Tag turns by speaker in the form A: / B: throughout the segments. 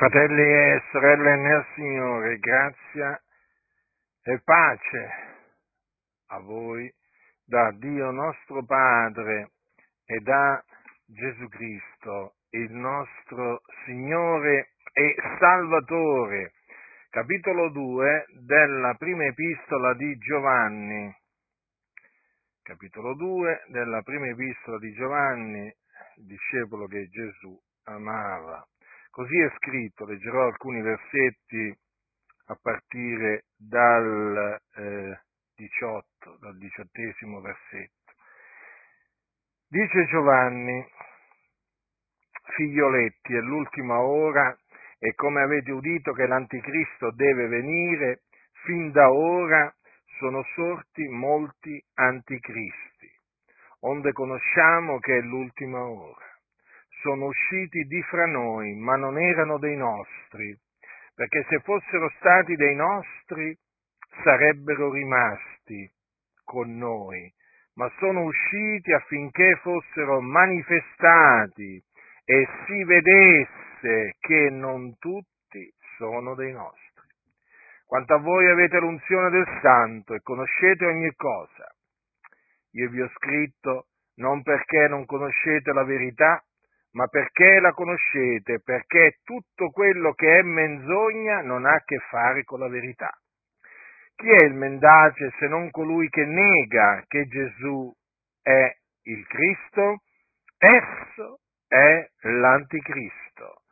A: Fratelli e sorelle nel Signore, grazia e pace a voi da Dio nostro Padre e da Gesù Cristo, il nostro Signore e Salvatore. Capitolo 2 della prima epistola di Giovanni. Capitolo 2 della prima epistola di Giovanni, discepolo che Gesù amava. Così è scritto, leggerò alcuni versetti a partire dal eh, 18, dal diciottesimo versetto. Dice Giovanni, figlioletti, è l'ultima ora e come avete udito che l'anticristo deve venire, fin da ora sono sorti molti anticristi, onde conosciamo che è l'ultima ora sono usciti di fra noi, ma non erano dei nostri, perché se fossero stati dei nostri sarebbero rimasti con noi, ma sono usciti affinché fossero manifestati e si vedesse che non tutti sono dei nostri. Quanto a voi avete l'unzione del Santo e conoscete ogni cosa. Io vi ho scritto non perché non conoscete la verità, ma perché la conoscete, perché tutto quello che è menzogna non ha a che fare con la verità. Chi è il mendace se non colui che nega che Gesù è il Cristo? Esso è l'anticristo,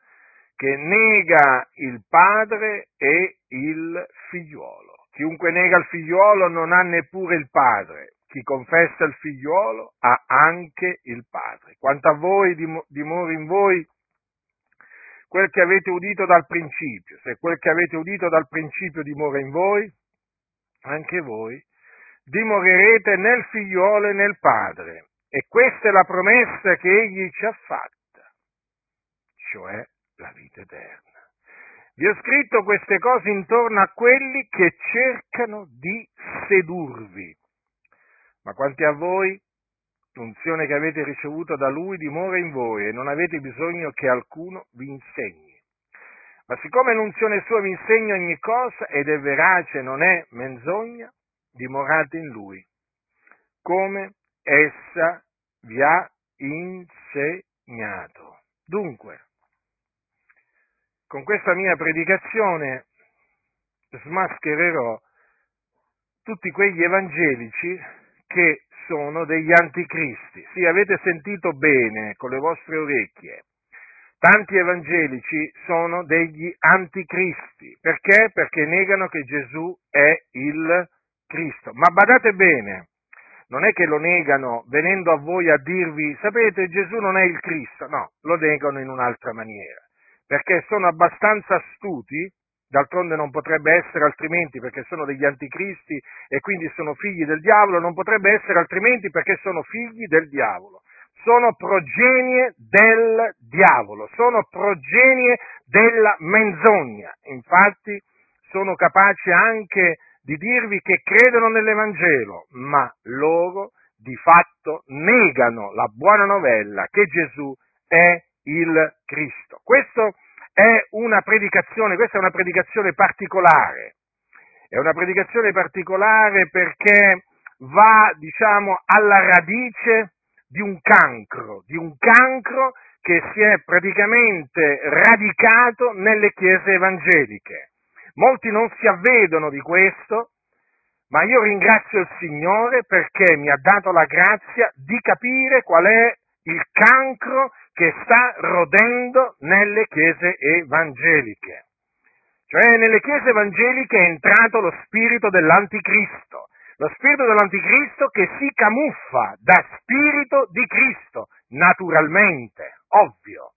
A: che nega il padre e il figliuolo. Chiunque nega il figliuolo non ha neppure il padre chi confessa il figliuolo ha anche il Padre. Quanto a voi dimora in voi quel che avete udito dal principio. Se quel che avete udito dal principio dimora in voi, anche voi dimorerete nel figliuolo e nel Padre. E questa è la promessa che egli ci ha fatta, cioè la vita eterna. Vi ho scritto queste cose intorno a quelli che cercano di sedurvi ma quanti a voi, l'unzione che avete ricevuto da Lui dimora in voi e non avete bisogno che alcuno vi insegni. Ma siccome l'unzione sua vi insegna ogni cosa ed è verace, non è menzogna, dimorate in Lui, come essa vi ha insegnato. Dunque, con questa mia predicazione smaschererò tutti quegli evangelici che sono degli anticristi. Sì, avete sentito bene con le vostre orecchie. Tanti evangelici sono degli anticristi. Perché? Perché negano che Gesù è il Cristo. Ma badate bene, non è che lo negano venendo a voi a dirvi, sapete, Gesù non è il Cristo. No, lo negano in un'altra maniera. Perché sono abbastanza astuti d'altronde non potrebbe essere altrimenti perché sono degli anticristi e quindi sono figli del diavolo, non potrebbe essere altrimenti perché sono figli del diavolo. Sono progenie del diavolo, sono progenie della menzogna. Infatti sono capaci anche di dirvi che credono nell'Evangelo, ma loro di fatto negano la buona novella che Gesù è il Cristo. Questo è una predicazione, questa è una predicazione particolare, è una predicazione particolare perché va, diciamo, alla radice di un cancro, di un cancro che si è praticamente radicato nelle chiese evangeliche. Molti non si avvedono di questo, ma io ringrazio il Signore perché mi ha dato la grazia di capire qual è il cancro che sta rodendo nelle chiese evangeliche. Cioè nelle chiese evangeliche è entrato lo spirito dell'anticristo, lo spirito dell'anticristo che si camuffa da spirito di Cristo, naturalmente, ovvio.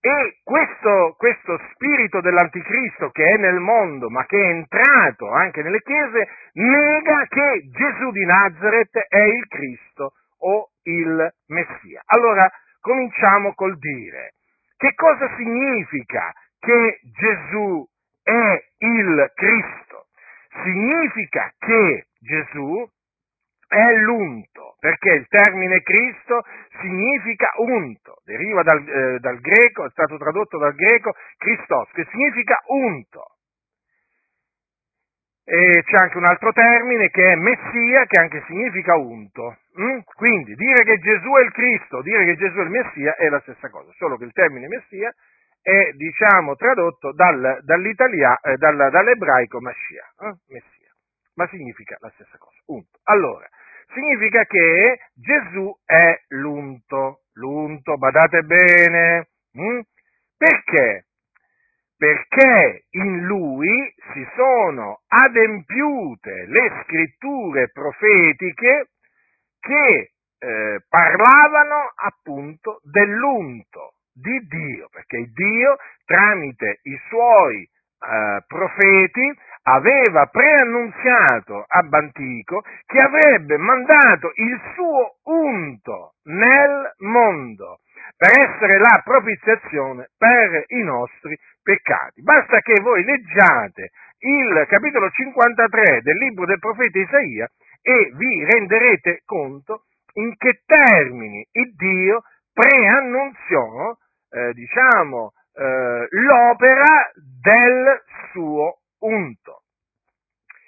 A: E questo, questo, spirito dell'anticristo che è nel mondo, ma che è entrato anche nelle chiese, nega che Gesù di Nazareth è il Cristo o il Messia. Allora, cominciamo col dire che cosa significa che Gesù è il Cristo? Significa che Gesù è l'unto, perché il termine Cristo significa unto, deriva dal, eh, dal greco, è stato tradotto dal greco Christos, che significa unto. E c'è anche un altro termine che è Messia, che anche significa unto. Mm? Quindi dire che Gesù è il Cristo, dire che Gesù è il Messia è la stessa cosa, solo che il termine Messia è, diciamo, tradotto dal, eh, dal, dall'ebraico Mashiach, eh? Messia, ma significa la stessa cosa, unto. Allora, significa che Gesù è l'unto, l'unto, badate bene, mm? perché? Perché in lui si sono adempiute le scritture profetiche che eh, parlavano appunto dell'unto di Dio, perché Dio tramite i suoi eh, profeti aveva preannunziato a Bantico che avrebbe mandato il suo unto nel mondo per essere la propiziazione per i nostri peccati. Basta che voi leggiate il capitolo 53 del libro del profeta Isaia e vi renderete conto in che termini il Dio preannunziò, eh, diciamo, eh, l'opera del suo unto.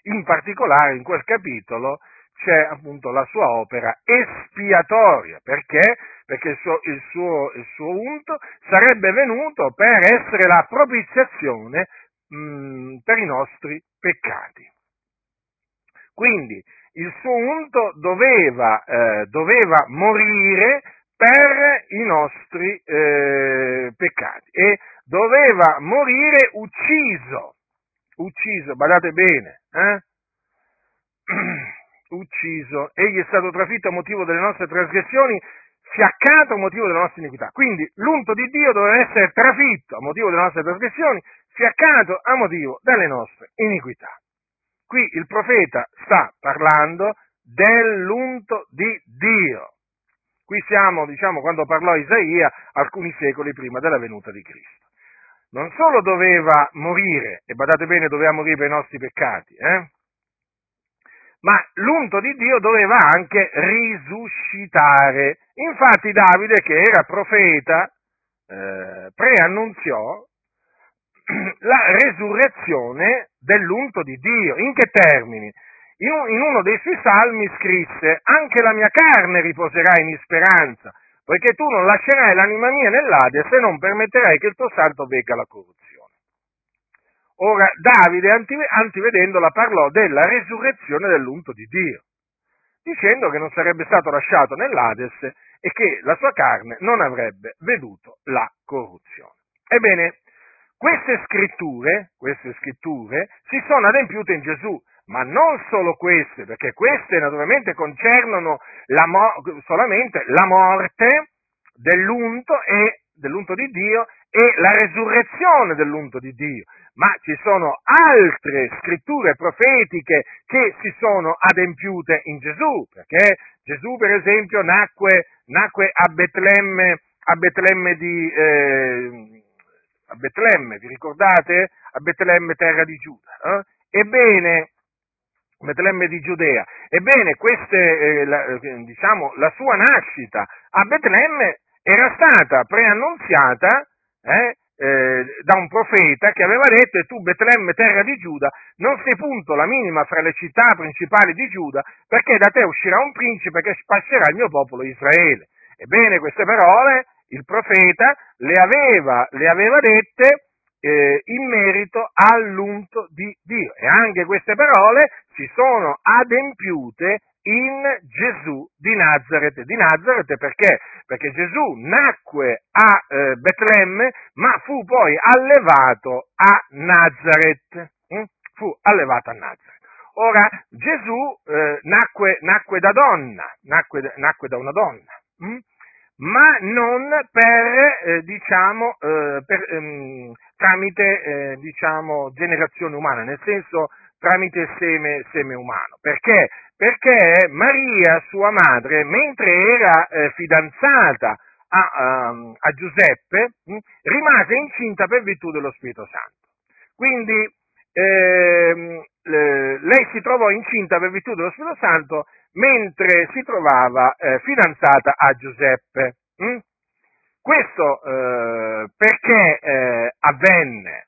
A: In particolare in quel capitolo c'è appunto la sua opera espiatoria, perché? Perché il suo, il suo, il suo unto sarebbe venuto per essere la propiziazione mh, mm, per i nostri peccati. Quindi il suo unto doveva, eh, doveva morire per i nostri eh, peccati e doveva morire ucciso, ucciso, badate bene, eh? ucciso, egli è stato trafitto a motivo delle nostre trasgressioni, fiaccato a motivo delle nostre iniquità. Quindi l'unto di Dio doveva essere trafitto a motivo delle nostre trasgressioni, fiaccato a motivo delle nostre iniquità. Qui il profeta sta parlando dell'unto di Dio. Qui siamo, diciamo, quando parlò Isaia, alcuni secoli prima della venuta di Cristo. Non solo doveva morire, e badate bene, doveva morire per i nostri peccati, eh? Ma l'unto di Dio doveva anche risuscitare. Infatti Davide, che era profeta, eh, preannunziò la resurrezione dell'unto di Dio. In che termini? In uno dei suoi salmi scrisse, anche la mia carne riposerà in speranza, poiché tu non lascerai l'anima mia nell'Ade se non permetterai che il tuo santo vegga la corruzione. Ora Davide, antivedendola, parlò della resurrezione dell'unto di Dio, dicendo che non sarebbe stato lasciato nell'Ades e che la sua carne non avrebbe veduto la corruzione. Ebbene, queste scritture, queste scritture si sono adempiute in Gesù, ma non solo queste, perché queste naturalmente concernono la mo- solamente la morte dell'unto e dell'unto di Dio e la resurrezione dell'unto di Dio, ma ci sono altre scritture profetiche che si sono adempiute in Gesù, perché Gesù per esempio nacque, nacque a Betlemme, a Betlemme di... Eh, a Betlemme, vi ricordate? A Betlemme, terra di Giuda. Eh? Ebbene, Betlemme di Giudea. Ebbene, queste, eh, la, eh, diciamo, la sua nascita a Betlemme era stata preannunziata eh, eh, da un profeta che aveva detto e tu Betlemme terra di Giuda non sei punto la minima fra le città principali di Giuda perché da te uscirà un principe che spasserà il mio popolo Israele. Ebbene queste parole il profeta le aveva, le aveva dette eh, in merito all'unto di Dio e anche queste parole si sono adempiute in Gesù di Nazareth. Di Nazareth perché? Perché Gesù nacque a eh, Betlemme, ma fu poi allevato a Nazareth. Hm? Fu allevato a Nazareth. Ora, Gesù eh, nacque, nacque, da donna, nacque, nacque da una donna. Hm? ma non per, eh, diciamo, eh, per, ehm, tramite eh, diciamo, generazione umana, nel senso tramite seme, seme umano. Perché? Perché Maria, sua madre, mentre era eh, fidanzata a, a, ehm, a Giuseppe, mh, rimase incinta per virtù dello Spirito Santo. Quindi ehm, lei si trovò incinta per virtù dello Spirito Santo mentre si trovava eh, fidanzata a Giuseppe. Mm? Questo eh, perché eh, avvenne?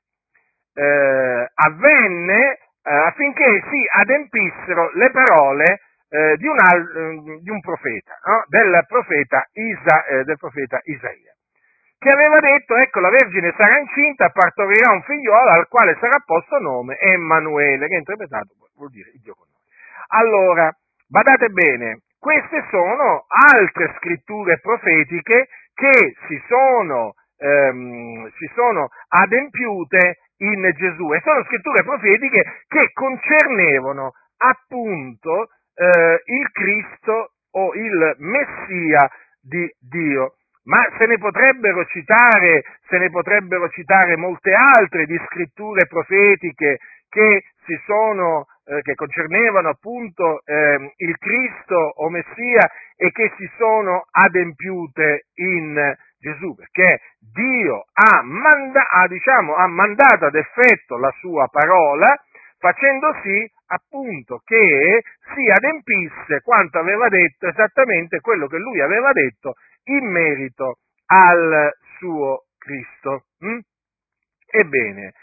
A: Eh, avvenne eh, affinché si adempissero le parole eh, di, un, di, un, profeta, no? del, profeta Isa, del profeta Isaia che aveva detto, ecco, la Vergine sarà incinta, partorirà un figliolo al quale sarà posto nome Emanuele, che interpretato vuol dire Dio con. Allora, badate bene, queste sono altre scritture profetiche che si sono, ehm, si sono adempiute in Gesù. E sono scritture profetiche che concernevano appunto eh, il Cristo o il Messia di Dio. Ma se ne potrebbero citare, se ne potrebbero citare molte altre di scritture profetiche che si sono, eh, che concernevano appunto eh, il Cristo o Messia e che si sono adempiute in Gesù, perché Dio ha, manda, ha, diciamo, ha mandato ad effetto la sua parola facendo sì appunto che si adempisse quanto aveva detto, esattamente quello che lui aveva detto in merito al suo Cristo. Mm? Ebbene,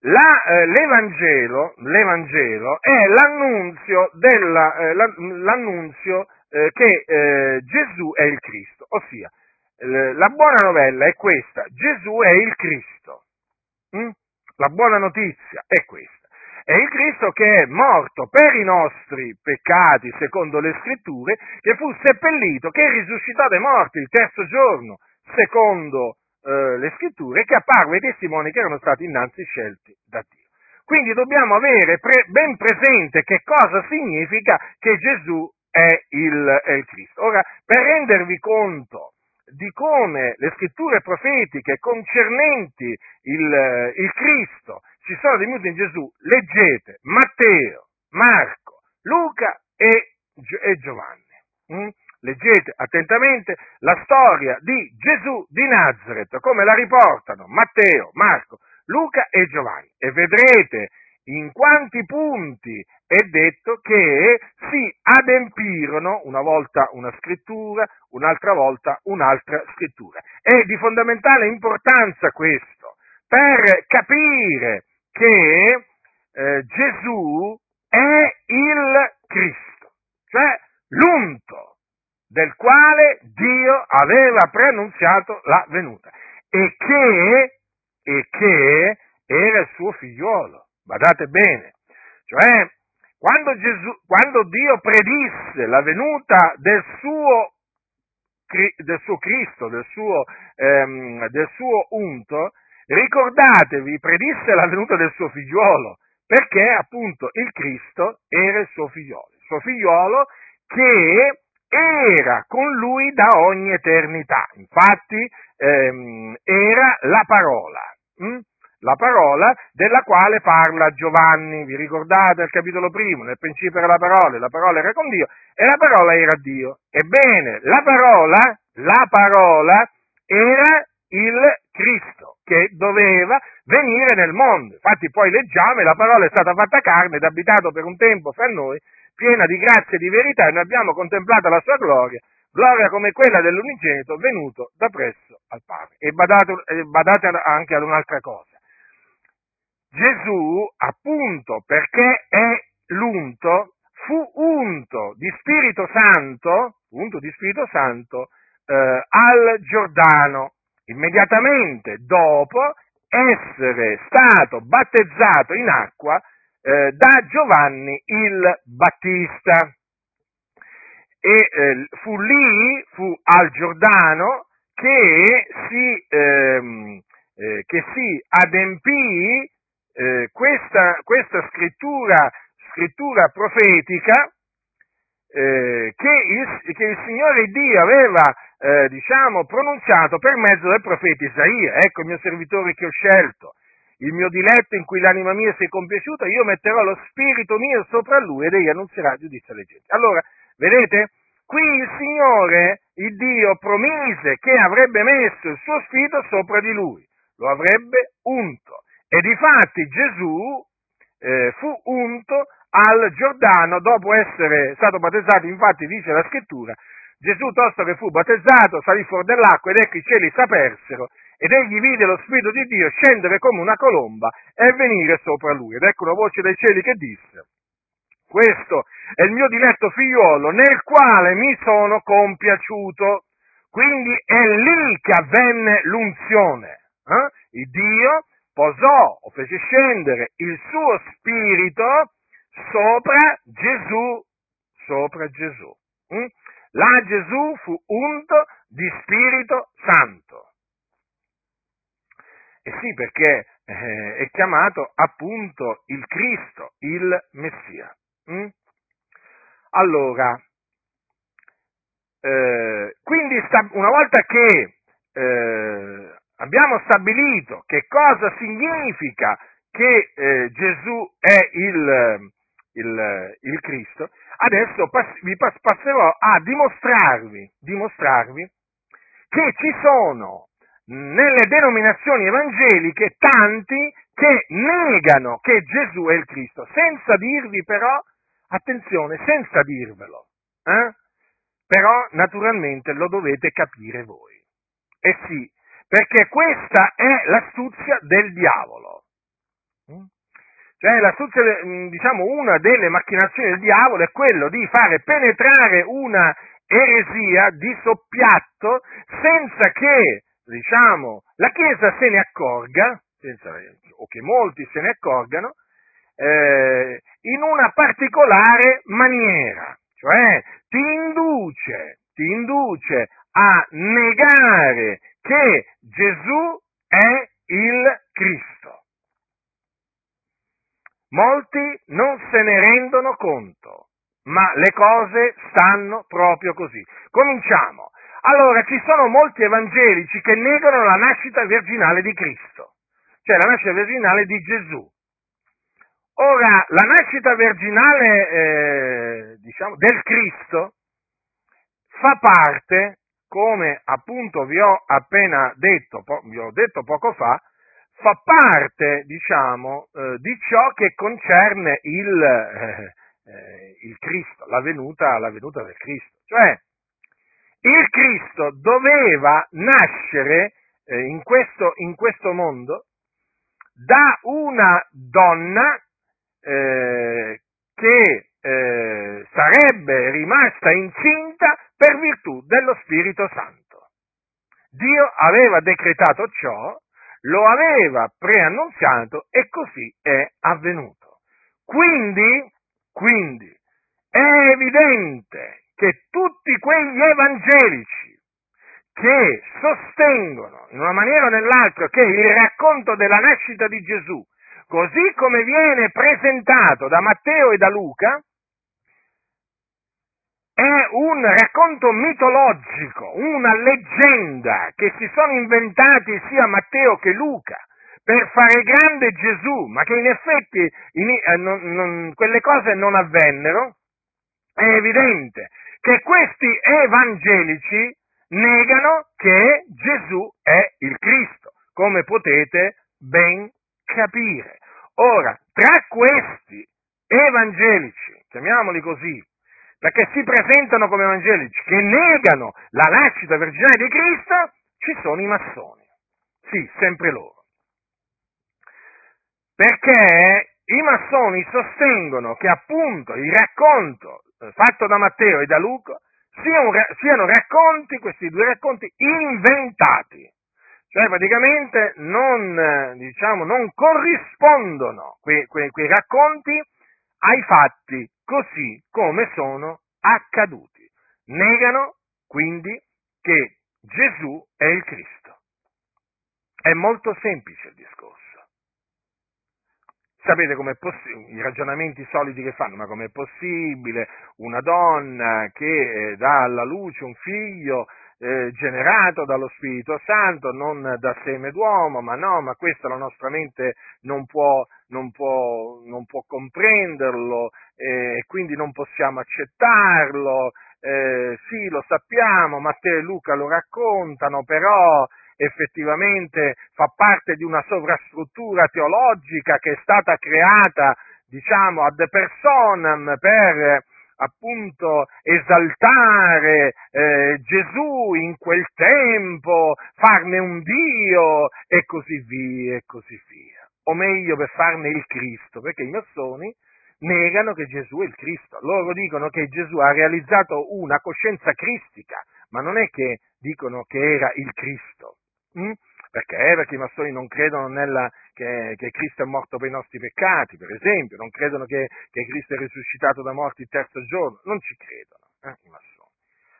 A: la, eh, l'Evangelo, l'Evangelo, è l'annunzio, della, eh, l'annunzio eh, che eh, Gesù è il Cristo, ossia la buona novella è questa, Gesù è il Cristo. Mm? La buona notizia è questa è il Cristo che è morto per i nostri peccati, secondo le scritture, che fu seppellito, che risuscitò dai morti il terzo giorno, secondo eh, le scritture, che apparve ai testimoni che erano stati innanzi scelti da Dio. Quindi dobbiamo avere pre- ben presente che cosa significa che Gesù è il, è il Cristo. Ora, per rendervi conto di come le scritture profetiche concernenti il, il Cristo ci sono minuti in Gesù, leggete Matteo, Marco, Luca e, e Giovanni. Mm? Leggete attentamente la storia di Gesù di Nazareth, come la riportano Matteo, Marco, Luca e Giovanni, e vedrete in quanti punti è detto che si adempirono una volta una scrittura, un'altra volta un'altra scrittura. È di fondamentale importanza questo per capire che eh, Gesù è il Cristo, cioè l'unto del quale Dio aveva preannunziato la venuta e che, e che era il suo figliuolo. Badate bene, cioè quando, Gesù, quando Dio predisse la venuta del suo, del suo Cristo, del suo, ehm, del suo unto, Ricordatevi, predisse la venuta del suo figliuolo, perché appunto il Cristo era il suo figliolo, il suo figliolo che era con lui da ogni eternità. Infatti ehm, era la parola, hm? La parola della quale parla Giovanni. Vi ricordate al capitolo primo? Nel principio era la parola, la parola era con Dio e la parola era Dio. Ebbene, la parola, la parola era il Cristo che doveva venire nel mondo. Infatti poi leggiamo e la parola è stata fatta carne ed abitato per un tempo fra noi, piena di grazia e di verità, e noi abbiamo contemplato la sua gloria, gloria come quella dell'unigenito venuto da presso al Padre. E badate, badate anche ad un'altra cosa. Gesù, appunto perché è l'unto, fu unto di Spirito Santo, unto di Spirito Santo, eh, al Giordano immediatamente dopo essere stato battezzato in acqua eh, da Giovanni il Battista. E eh, fu lì, fu al Giordano, che si, ehm, eh, che si adempì eh, questa, questa scrittura, scrittura profetica eh, che, il, che, il, Signore Dio aveva, eh, diciamo, pronunziato per mezzo del profeta Isaia. Ecco il mio servitore che ho scelto, il mio diletto in cui l'anima mia si è compiaciuta, io metterò lo spirito mio sopra lui ed egli annunzierà giudizio alle genti. Allora, vedete? Qui il Signore, il Dio, promise che avrebbe messo il suo spirito sopra di lui, lo avrebbe unto. E difatti Gesù eh, fu unto al Giordano dopo essere stato battezzato, infatti dice la scrittura, Gesù tosto che fu battezzato salì fuori dell'acqua ed ecco i cieli s'apersero ed egli vide lo Spirito di Dio scendere come una colomba e venire sopra lui. Ed ecco una voce dai cieli che disse, questo è il mio diletto figliuolo nel quale mi sono compiaciuto. Quindi è lì che avvenne l'unzione. Eh? Il Dio posò o fece scendere il suo spirito sopra Gesù, sopra Gesù. Mm? Là Gesù fu unto di Spirito Santo. E sì, perché eh, è chiamato appunto il Cristo, il Messia. Mm? Allora, eh, quindi sta, una volta che eh, abbiamo stabilito che cosa significa che eh, Gesù è il, il, il Cristo, adesso pass- vi pass- passerò a dimostrarvi, dimostrarvi che ci sono nelle denominazioni evangeliche tanti che negano che Gesù è il Cristo, senza dirvi però, attenzione, senza dirvelo, eh? però naturalmente lo dovete capire voi. Eh sì, perché questa è l'astuzia del diavolo. Mm? Cioè l'astuzia, mm, diciamo, una delle macchinazioni del diavolo è quello di fare penetrare una eresia di soppiatto senza che, diciamo, la Chiesa se ne accorga, senza, o che molti se ne accorgano, eh, in una particolare maniera, cioè ti induce, ti induce a negare che Gesù è il Cristo. Molti non se ne rendono conto, ma le cose stanno proprio così. Cominciamo. Allora, ci sono molti evangelici che negano la nascita virginale di Cristo, cioè la nascita virginale di Gesù. Ora, la nascita virginale, eh, diciamo, del Cristo fa parte, come appunto vi ho appena detto, po- vi ho detto poco fa, fa parte, diciamo, eh, di ciò che concerne il, eh, eh, il Cristo, la venuta, la venuta del Cristo. Cioè, il Cristo doveva nascere eh, in questo, in, questo, mondo da una donna eh, che eh, sarebbe rimasta incinta per virtù dello Spirito Santo. Dio aveva decretato ciò lo aveva preannunziato e così è avvenuto. Quindi, quindi, è evidente che tutti quegli evangelici che sostengono in una maniera o nell'altra che il racconto della nascita di Gesù, così come viene presentato da Matteo e da Luca, è un racconto mitologico, una leggenda che si sono inventati sia Matteo che Luca per fare grande Gesù, ma che in effetti in, eh, non, non, quelle cose non avvennero, è evidente che questi evangelici negano che Gesù è il Cristo, come potete ben capire. Ora, tra questi evangelici, chiamiamoli così, perché si presentano come evangelici, che negano la nascita virginale di Cristo, ci sono i massoni. Sì, sempre loro. Perché i massoni sostengono che appunto il racconto eh, fatto da Matteo e da Luca siano, racconti, questi due racconti, inventati. Cioè praticamente non, eh, diciamo, non corrispondono quei, quei, quei racconti ai fatti così come sono accaduti. Negano quindi che Gesù è il Cristo. È molto semplice il discorso. Sapete com'è possibile, i ragionamenti soliti che fanno, ma com'è possibile una donna che eh, dà alla luce un figlio eh, generato dallo Spirito Santo, non da seme d'uomo, ma no, ma questo la nostra mente non può, non può, non può comprenderlo e eh, quindi non possiamo accettarlo. Eh, sì, lo sappiamo, Matteo e Luca lo raccontano, però effettivamente fa parte di una sovrastruttura teologica che è stata creata diciamo, ad personam per appunto esaltare eh, Gesù in quel tempo, farne un Dio e così via e così via. O meglio per farne il Cristo, perché i massoni negano che Gesù è il Cristo. Loro dicono che Gesù ha realizzato una coscienza cristica, ma non è che dicono che era il Cristo. Hm? Perché? Perché i massoni non credono nella, che, che, Cristo è morto per i nostri peccati, per esempio, non credono che, che Cristo è risuscitato da morti il terzo giorno, non ci credono eh, i massoni.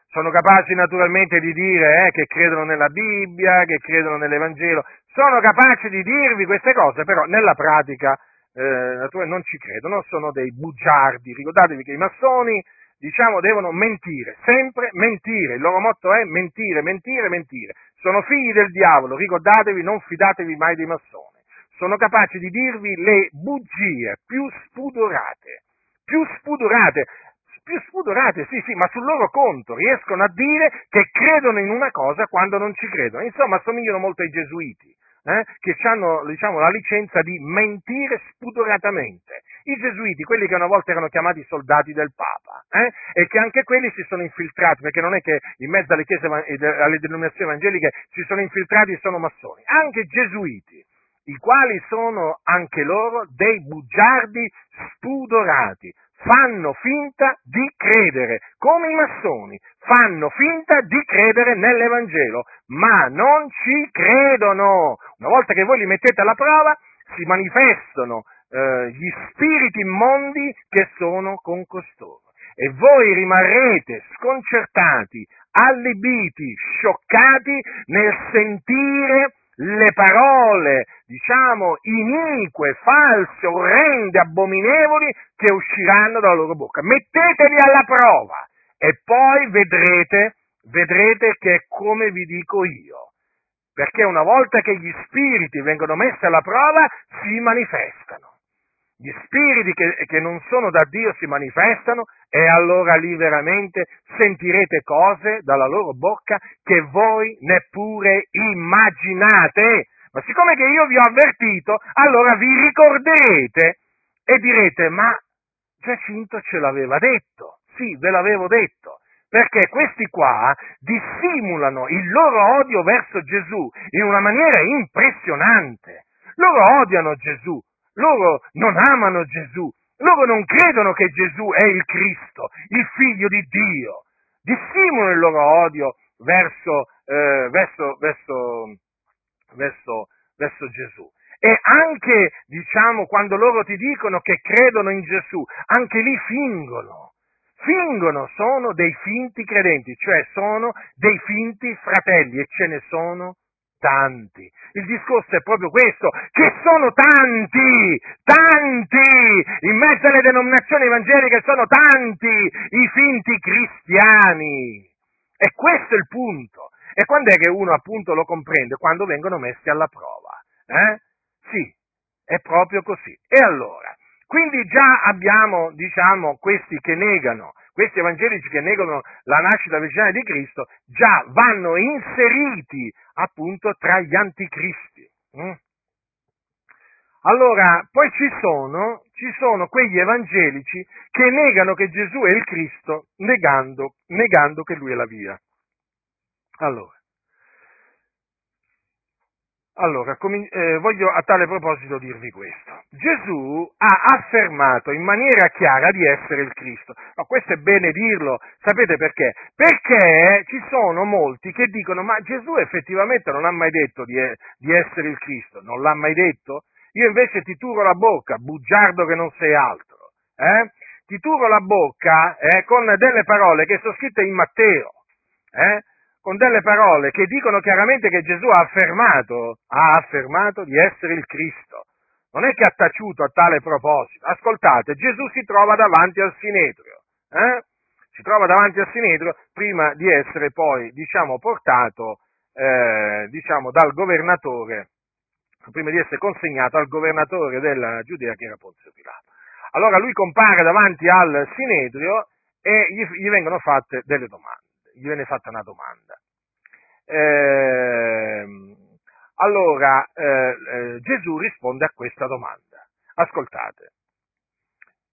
A: Sono capaci naturalmente di dire eh, che credono nella Bibbia, che credono nell'Evangelo, sono capaci di dirvi queste cose, però nella pratica eh, non ci credono, sono dei bugiardi. Ricordatevi che i massoni diciamo, devono mentire, sempre mentire. Il loro motto è mentire, mentire, mentire. Sono figli del diavolo, ricordatevi, non fidatevi mai dei massoni. Sono capaci di dirvi le bugie più spudorate, più spudorate, più spudorate, sì, sì, ma sul loro conto riescono a dire che credono in una cosa quando non ci credono. Insomma, assomigliano molto ai gesuiti eh, che hanno diciamo, la licenza di mentire spudoratamente. I gesuiti, quelli che una volta erano chiamati soldati del Papa, eh, e che anche quelli si sono infiltrati, perché non è che in mezzo alle, chiese, alle denominazioni evangeliche si sono infiltrati e sono massoni, anche gesuiti, i quali sono anche loro dei bugiardi spudorati, fanno finta di credere, come i massoni, fanno finta di credere nell'Evangelo, ma non ci credono. Una volta che voi li mettete alla prova, si manifestano eh, gli spiriti immondi che sono con costoro. E voi rimarrete sconcertati, allibiti, scioccati nel sentire le parole, diciamo, inique, false, orrende, abominevoli che usciranno dalla loro bocca. Metteteli alla prova e poi vedrete, vedrete che è come vi dico io. Perché una volta che gli spiriti vengono messi alla prova, si manifestano gli spiriti che, che, non sono da Dio si manifestano e allora lì veramente sentirete cose dalla loro bocca che voi neppure immaginate. Ma siccome che io vi ho avvertito, allora vi ricorderete e direte, ma Giacinto ce l'aveva detto. Sì, ve l'avevo detto. Perché questi qua dissimulano il loro odio verso Gesù in una maniera impressionante. Loro odiano Gesù, loro non amano Gesù, loro non credono che Gesù è il Cristo, il figlio di Dio, dissimulano il loro odio verso, eh, verso, verso, verso, verso Gesù. E anche, diciamo, quando loro ti dicono che credono in Gesù, anche lì fingono. Fingono, sono dei finti credenti, cioè sono dei finti fratelli e ce ne sono tanti. Il discorso è proprio questo, che sono tanti, tanti, in mezzo alle denominazioni evangeliche sono tanti i finti cristiani. E questo è il punto. E quando è che uno appunto lo comprende? Quando vengono messi alla prova. Eh? Sì, è proprio così. E allora, quindi già abbiamo, diciamo, questi che negano questi evangelici che negano la nascita virginale di Cristo già vanno inseriti appunto tra gli anticristi. Mm? Allora, poi ci sono, ci sono, quegli evangelici che negano che Gesù è il Cristo, negando, negando che Lui è la via. Allora, allora, com- eh, voglio a tale proposito dirvi questo. Gesù ha affermato in maniera chiara di essere il Cristo. Ma questo è bene dirlo, sapete perché? Perché ci sono molti che dicono ma Gesù effettivamente non ha mai detto di, di essere il Cristo, non l'ha mai detto? Io invece ti turo la bocca, bugiardo che non sei altro. Eh? Ti turo la bocca eh, con delle parole che sono scritte in Matteo. Eh? Con delle parole che dicono chiaramente che Gesù ha affermato, ha affermato di essere il Cristo. Non è che ha taciuto a tale proposito. Ascoltate, Gesù si trova davanti al Sinedrio. Eh? Si trova davanti al Sinedrio prima di essere poi, diciamo, portato, eh, diciamo, dal governatore, prima di essere consegnato al governatore della Giudea che era Ponzio Pilato. Allora lui compare davanti al Sinedrio e gli, gli vengono fatte delle domande gli viene fatta una domanda. Eh, allora eh, Gesù risponde a questa domanda. Ascoltate,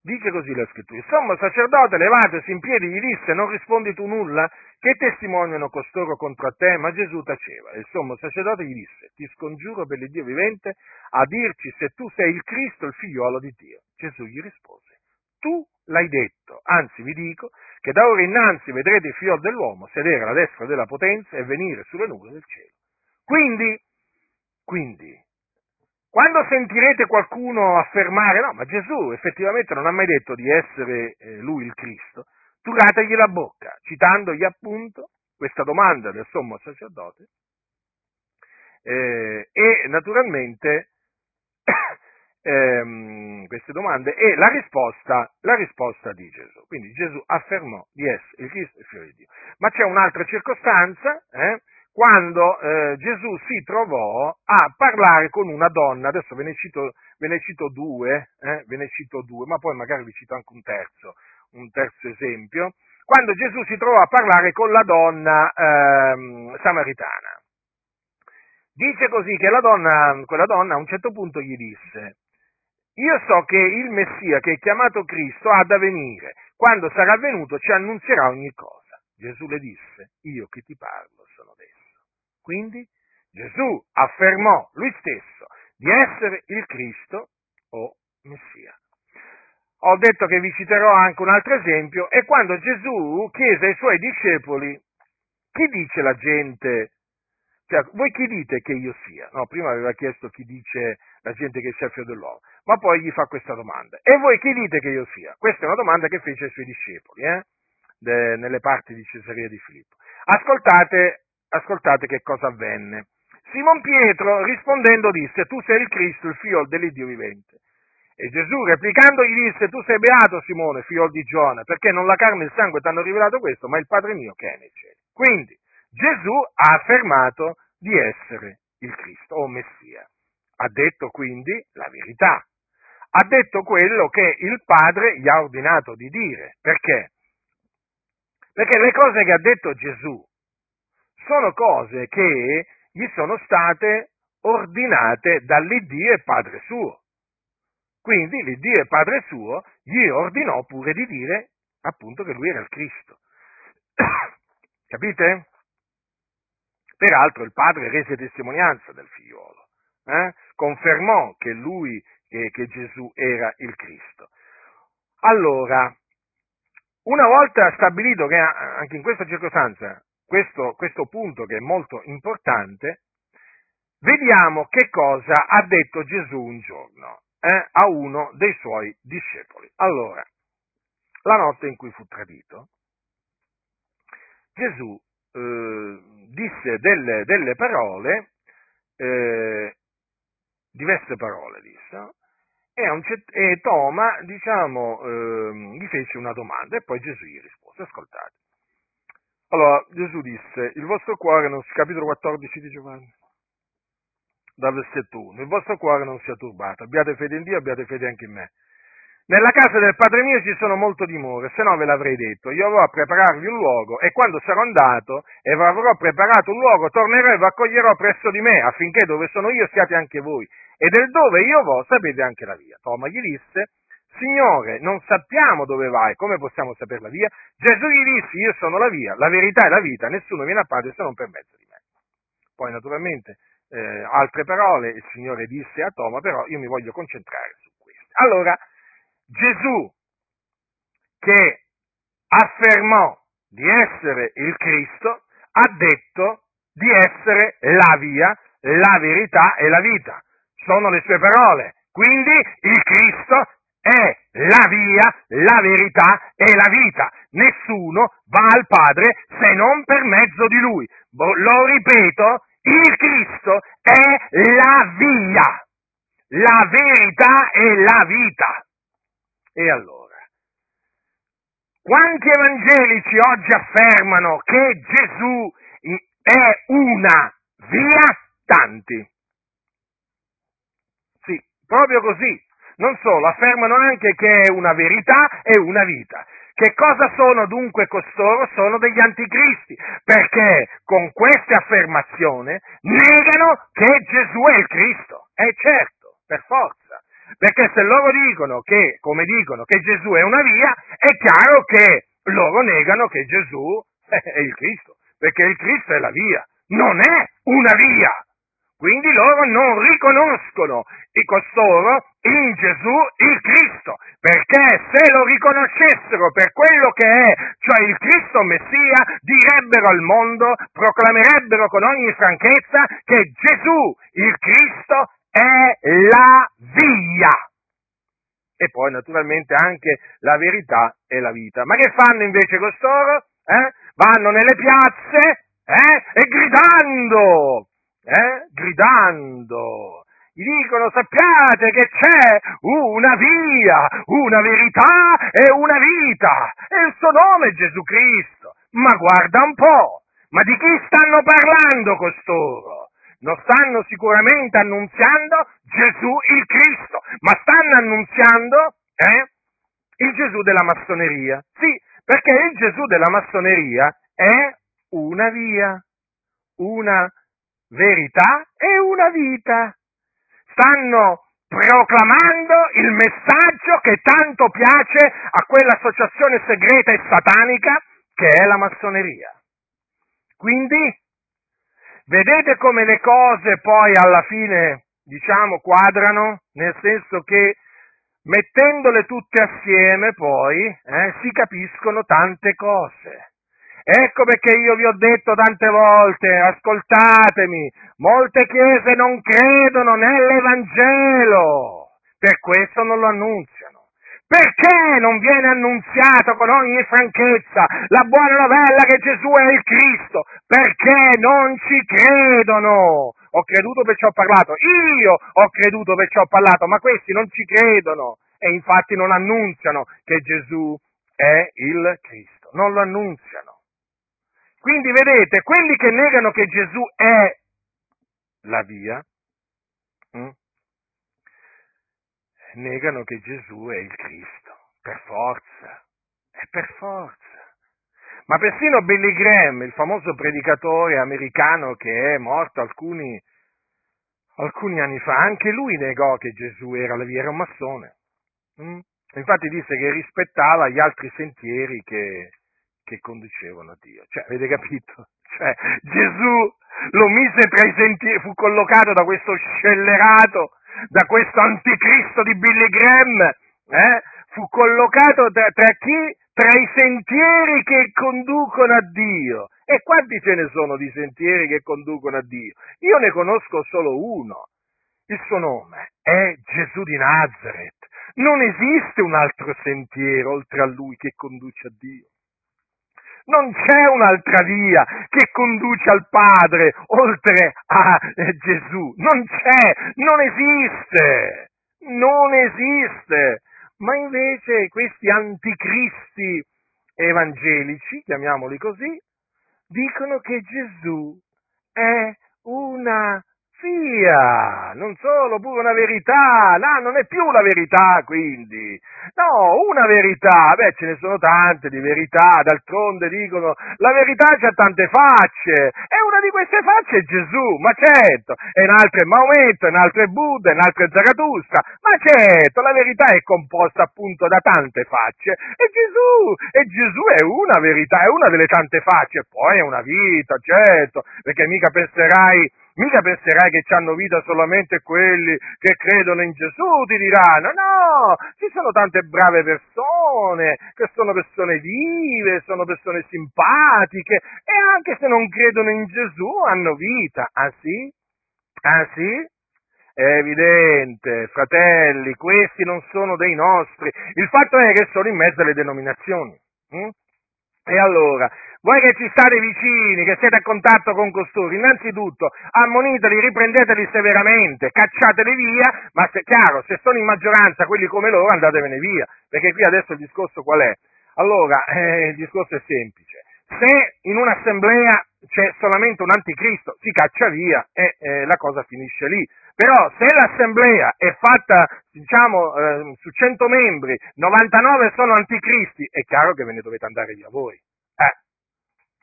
A: Dice così la scrittura. Il sommo sacerdote, levatosi in piedi, gli disse, non rispondi tu nulla? Che testimoniano costoro contro te? Ma Gesù taceva. Il sommo sacerdote gli disse, ti scongiuro per l'Iddio vivente a dirci se tu sei il Cristo, il figliuolo di Dio. Gesù gli rispose, tu l'hai detto, anzi vi dico che da ora innanzi vedrete il figlio dell'uomo sedere alla destra della potenza e venire sulle nuvole del cielo. Quindi, quindi, quando sentirete qualcuno affermare, no, ma Gesù effettivamente non ha mai detto di essere eh, lui il Cristo, turategli la bocca, citandogli appunto questa domanda del sommo sacerdote eh, e naturalmente ehm, queste domande e la risposta, la risposta di Gesù. Quindi Gesù affermò di essere il Cristo il Figlio di Dio. Ma c'è un'altra circostanza, eh, quando eh, Gesù si trovò a parlare con una donna, adesso ve ne cito, ve ne cito due, eh, ve ne cito due, ma poi magari vi cito anche un terzo, un terzo esempio, quando Gesù si trovò a parlare con la donna eh, samaritana. Dice così che la donna, quella donna a un certo punto gli disse, io so che il Messia che è chiamato Cristo ha da venire, quando sarà venuto ci annunzierà ogni cosa. Gesù le disse, io che ti parlo sono adesso. Quindi Gesù affermò lui stesso di essere il Cristo o Messia. Ho detto che vi citerò anche un altro esempio, è quando Gesù chiese ai suoi discepoli, chi dice la gente, cioè voi chi dite che io sia? No, prima aveva chiesto chi dice la gente che sia figlio dell'uomo, ma poi gli fa questa domanda, e voi chi dite che io sia? Questa è una domanda che fece ai suoi discepoli, eh? De, nelle parti di Cesarea di Filippo. Ascoltate ascoltate che cosa avvenne. Simon Pietro rispondendo disse, tu sei il Cristo, il figlio dell'Iddio vivente. E Gesù replicando gli disse, tu sei beato Simone, figlio di Giona, perché non la carne e il sangue ti hanno rivelato questo, ma il Padre mio che è nei cieli. Quindi Gesù ha affermato di essere il Cristo o Messia. Ha detto quindi la verità. Ha detto quello che il Padre gli ha ordinato di dire. Perché? Perché le cose che ha detto Gesù sono cose che gli sono state ordinate dall'Iddio e Padre suo. Quindi l'Iddio e Padre suo gli ordinò pure di dire appunto che lui era il Cristo. Capite? Peraltro il padre rese testimonianza del figliuolo, eh? confermò che lui, che, che Gesù era il Cristo. Allora, una volta stabilito che anche in questa circostanza questo, questo punto che è molto importante, vediamo che cosa ha detto Gesù un giorno eh, a uno dei suoi discepoli. Allora, la notte in cui fu tradito, Gesù eh, disse delle, delle parole, eh, diverse parole disse, e, un, e Toma, diciamo, eh, gli fece una domanda e poi Gesù gli rispose, ascoltate. Allora, Gesù disse, il vostro cuore, non, capitolo 14 di Giovanni, dal versetto 1, il vostro cuore non sia turbato, abbiate fede in Dio, abbiate fede anche in me. Nella casa del Padre mio ci sono molte dimore, se no ve l'avrei detto. Io avrò a prepararvi un luogo e quando sarò andato e avrò preparato un luogo, tornerò e vi accoglierò presso di me, affinché dove sono io siate anche voi. E del dove io vo sapete anche la via. Toma gli disse, Signore, non sappiamo dove vai, come possiamo sapere la via? Gesù gli disse, io sono la via, la verità e la vita, nessuno viene a Padre se non per mezzo di me. Poi naturalmente eh, altre parole il Signore disse a Toma, però io mi voglio concentrare su queste. Allora, Gesù che affermò di essere il Cristo, ha detto di essere la via, la verità e la vita. Sono le sue parole. Quindi il Cristo è la via, la verità e la vita. Nessuno va al Padre se non per mezzo di Lui. Lo ripeto, il Cristo è la via, la verità e la vita. E allora, quanti evangelici oggi affermano che Gesù è una via? Tanti. Sì, proprio così. Non solo, affermano anche che è una verità e una vita. Che cosa sono dunque costoro? Sono degli anticristi, perché con queste affermazioni negano che Gesù è il Cristo. È certo, per forza. Perché se loro dicono che, come dicono, che Gesù è una via, è chiaro che loro negano che Gesù è il Cristo, perché il Cristo è la via, non è una via. Quindi loro non riconoscono i costoro in Gesù il Cristo, perché se lo riconoscessero per quello che è, cioè il Cristo Messia, direbbero al mondo, proclamerebbero con ogni franchezza che Gesù il Cristo è la via. E poi naturalmente anche la verità e la vita. Ma che fanno invece costoro? Eh? Vanno nelle piazze eh? e gridando eh? gridando, gli dicono sappiate che c'è una via, una verità e una vita, e il suo nome è Gesù Cristo. Ma guarda un po', ma di chi stanno parlando costoro? Non stanno sicuramente annunziando Gesù il Cristo, ma stanno annunziando eh, il Gesù della massoneria. Sì, perché il Gesù della massoneria è una via, una verità e una vita. Stanno proclamando il messaggio che tanto piace a quell'associazione segreta e satanica che è la massoneria. Quindi, vedete come le cose poi alla fine, diciamo, quadrano, nel senso che mettendole tutte assieme poi eh, si capiscono tante cose. Ecco perché io vi ho detto tante volte, ascoltatemi, molte chiese non credono nell'Evangelo, per questo non lo annunziano. Perché non viene annunziato con ogni franchezza la buona novella che Gesù è il Cristo? Perché non ci credono. Ho creduto perciò ho parlato. Io ho creduto perciò ho parlato, ma questi non ci credono e infatti non annunziano che Gesù è il Cristo. Non lo annunziano. Quindi vedete, quelli che negano che Gesù è la via, hm, negano che Gesù è il Cristo, per forza, è per forza. Ma persino Billy Graham, il famoso predicatore americano che è morto alcuni, alcuni anni fa, anche lui negò che Gesù era la via, era un massone. Hm? Infatti disse che rispettava gli altri sentieri che, che conducevano a Dio. Cioè, avete capito? Cioè, Gesù lo mise tra i sentieri, fu collocato da questo scellerato, da questo anticristo di Billy Graham, eh? fu collocato tra, tra chi? Tra i sentieri che conducono a Dio. E quanti ce ne sono di sentieri che conducono a Dio? Io ne conosco solo uno. Il suo nome è Gesù di Nazareth. Non esiste un altro sentiero oltre a lui che conduce a Dio. Non c'è un'altra via che conduce al Padre oltre a eh, Gesù. Non c'è, non esiste, non esiste. Ma invece questi anticristi evangelici, chiamiamoli così, dicono che Gesù è una via, non solo, pure una verità, no, non è più la verità quindi, no, una verità, beh ce ne sono tante di verità, d'altronde dicono, la verità ha tante facce, e una di queste facce è Gesù, ma certo, e un'altra è Maometto, e un'altra è Buddha, e un'altra è Zarathustra, ma certo, la verità è composta appunto da tante facce, e Gesù, e Gesù è una verità, è una delle tante facce, poi è una vita, certo, perché mica penserai Mica penserai che hanno vita solamente quelli che credono in Gesù, ti diranno. No, ci sono tante brave persone, che sono persone vive, sono persone simpatiche e anche se non credono in Gesù hanno vita. Ah sì? Ah sì? È evidente, fratelli, questi non sono dei nostri. Il fatto è che sono in mezzo alle denominazioni. Hm? E allora, voi che ci state vicini, che siete a contatto con costoro, innanzitutto ammoniteli, riprendeteli severamente, cacciateli via, ma se, chiaro, se sono in maggioranza quelli come loro, andatevene via, perché qui adesso il discorso qual è? Allora, eh, il discorso è semplice. Se in un'assemblea c'è solamente un anticristo, si caccia via e eh, la cosa finisce lì. Però se l'assemblea è fatta, diciamo, eh, su 100 membri, 99 sono anticristi, è chiaro che ve ne dovete andare via voi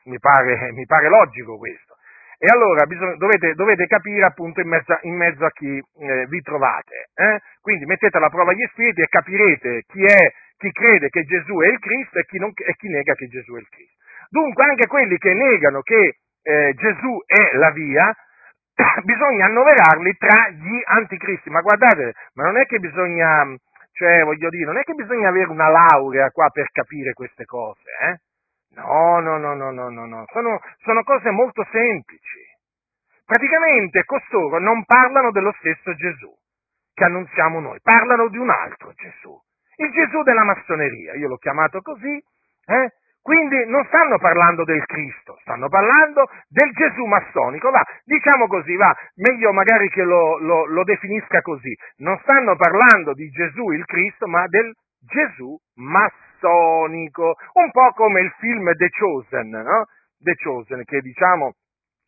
A: mi pare, mi pare logico questo. E allora bisogna, dovete, dovete, capire appunto in mezzo, in mezzo a chi eh, vi trovate. Eh? Quindi mettete alla prova gli spiriti e capirete chi è, chi crede che Gesù è il Cristo e chi, non, e chi nega che Gesù è il Cristo. Dunque anche quelli che negano che eh, Gesù è la via, bisogna annoverarli tra gli anticristi. Ma guardate, ma non è che bisogna, cioè voglio dire, non è che bisogna avere una laurea qua per capire queste cose, eh? No, no, no, no, no, no, no. Sono, sono cose molto semplici. Praticamente costoro non parlano dello stesso Gesù che annunziamo noi, parlano di un altro Gesù, il Gesù della massoneria, io l'ho chiamato così, eh? Quindi non stanno parlando del Cristo, stanno parlando del Gesù massonico, va, diciamo così, va, meglio magari che lo, lo, lo definisca così, non stanno parlando di Gesù il Cristo, ma del Gesù massonico, un po' come il film The Chosen, no? The Chosen, che diciamo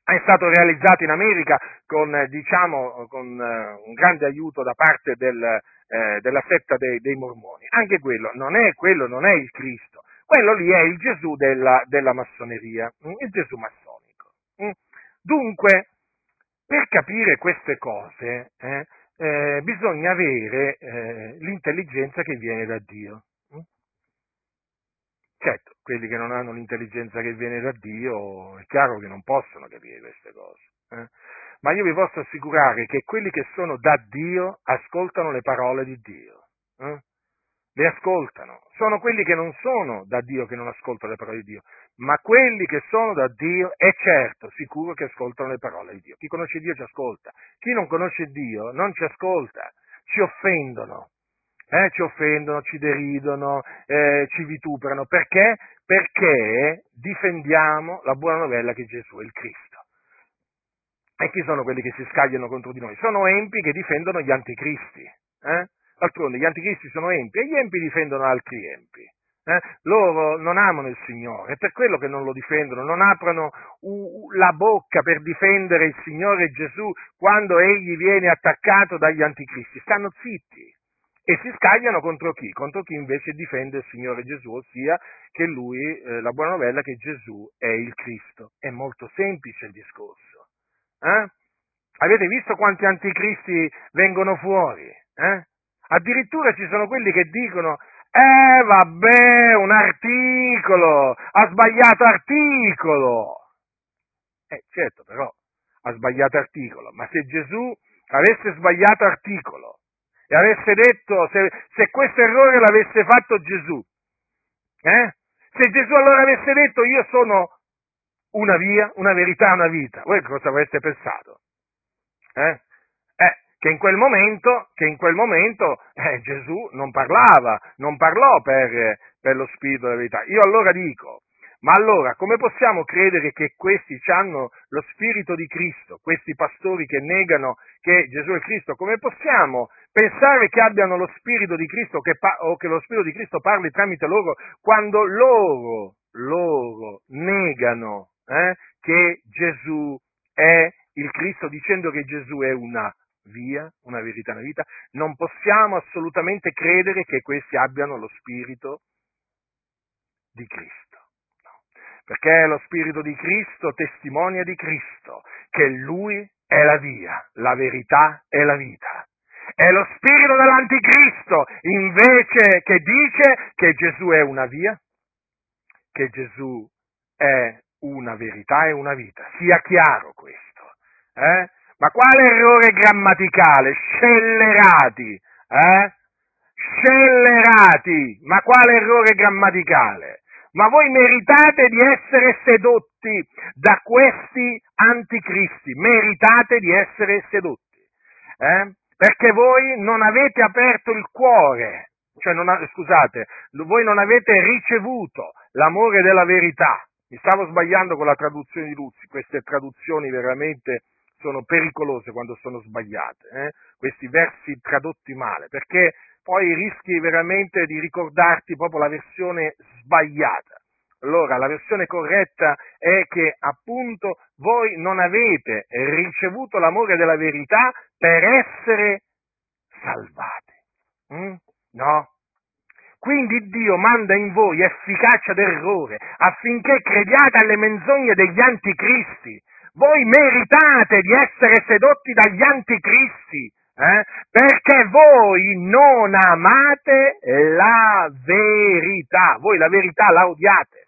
A: è stato realizzato in America con, diciamo, con uh, un grande aiuto da parte del, eh, della setta dei, dei, mormoni. Anche quello non è, quello non è il Cristo quello lì è il Gesù della, della massoneria, mm, il Gesù massonico. Mm. Dunque, per capire queste cose eh, eh, bisogna avere eh, l'intelligenza che viene da Dio. Mm. Certo, quelli che non hanno l'intelligenza che viene da Dio è chiaro che non possono capire queste cose. Eh. Ma io vi posso assicurare che quelli che sono da Dio ascoltano le parole di Dio. Eh le ascoltano. Sono quelli che non sono da Dio che non ascoltano le parole di Dio, ma quelli che sono da Dio è certo, sicuro che ascoltano le parole di Dio. Chi conosce Dio ci ascolta, chi non conosce Dio non ci ascolta, ci offendono. Eh, ci offendono, ci deridono, eh, ci vituperano. Perché? Perché difendiamo la buona novella che Gesù è il Cristo. E chi sono quelli che si scagliano contro di noi? Sono empi che difendono gli anticristi. Eh? D'altronde gli anticristi sono empi e gli empi difendono altri empi. Eh? Loro non amano il Signore, è per quello che non lo difendono, non aprono u- la bocca per difendere il Signore Gesù quando egli viene attaccato dagli anticristi, stanno zitti e si scagliano contro chi? Contro chi invece difende il Signore Gesù, ossia che lui, eh, la buona novella che Gesù è il Cristo. È molto semplice il discorso. Eh? Avete visto quanti anticristi vengono fuori? Eh? Addirittura ci sono quelli che dicono, eh vabbè, un articolo, ha sbagliato articolo. Eh certo, però, ha sbagliato articolo, ma se Gesù avesse sbagliato articolo e avesse detto, se, se questo errore l'avesse fatto Gesù, eh? se Gesù allora avesse detto io sono una via, una verità, una vita, voi cosa avreste pensato? Eh? Che in quel momento, in quel momento eh, Gesù non parlava, non parlò per, per, lo Spirito della verità. Io allora dico, ma allora come possiamo credere che questi hanno lo Spirito di Cristo, questi pastori che negano che Gesù è Cristo, come possiamo pensare che abbiano lo Spirito di Cristo che pa- o che lo Spirito di Cristo parli tramite loro quando loro, loro negano eh, che Gesù è il Cristo dicendo che Gesù è una via, una verità, una vita, non possiamo assolutamente credere che questi abbiano lo spirito di Cristo. No. Perché lo spirito di Cristo testimonia di Cristo, che Lui è la via, la verità e la vita. È lo spirito dell'anticristo invece che dice che Gesù è una via, che Gesù è una verità e una vita. Sia chiaro questo. Eh? Ma quale errore grammaticale? Scellerati, eh? Scellerati! Ma quale errore grammaticale? Ma voi meritate di essere sedotti da questi anticristi, meritate di essere sedotti, eh? Perché voi non avete aperto il cuore, cioè non scusate, voi non avete ricevuto l'amore della verità. Mi stavo sbagliando con la traduzione di Luzzi, queste traduzioni veramente sono pericolose quando sono sbagliate, eh? questi versi tradotti male, perché poi rischi veramente di ricordarti proprio la versione sbagliata. Allora, la versione corretta è che appunto voi non avete ricevuto l'amore della verità per essere salvati. Mm? No. Quindi Dio manda in voi efficacia d'errore affinché crediate alle menzogne degli anticristi voi meritate di essere sedotti dagli anticristi, eh? perché voi non amate la verità, voi la verità la odiate.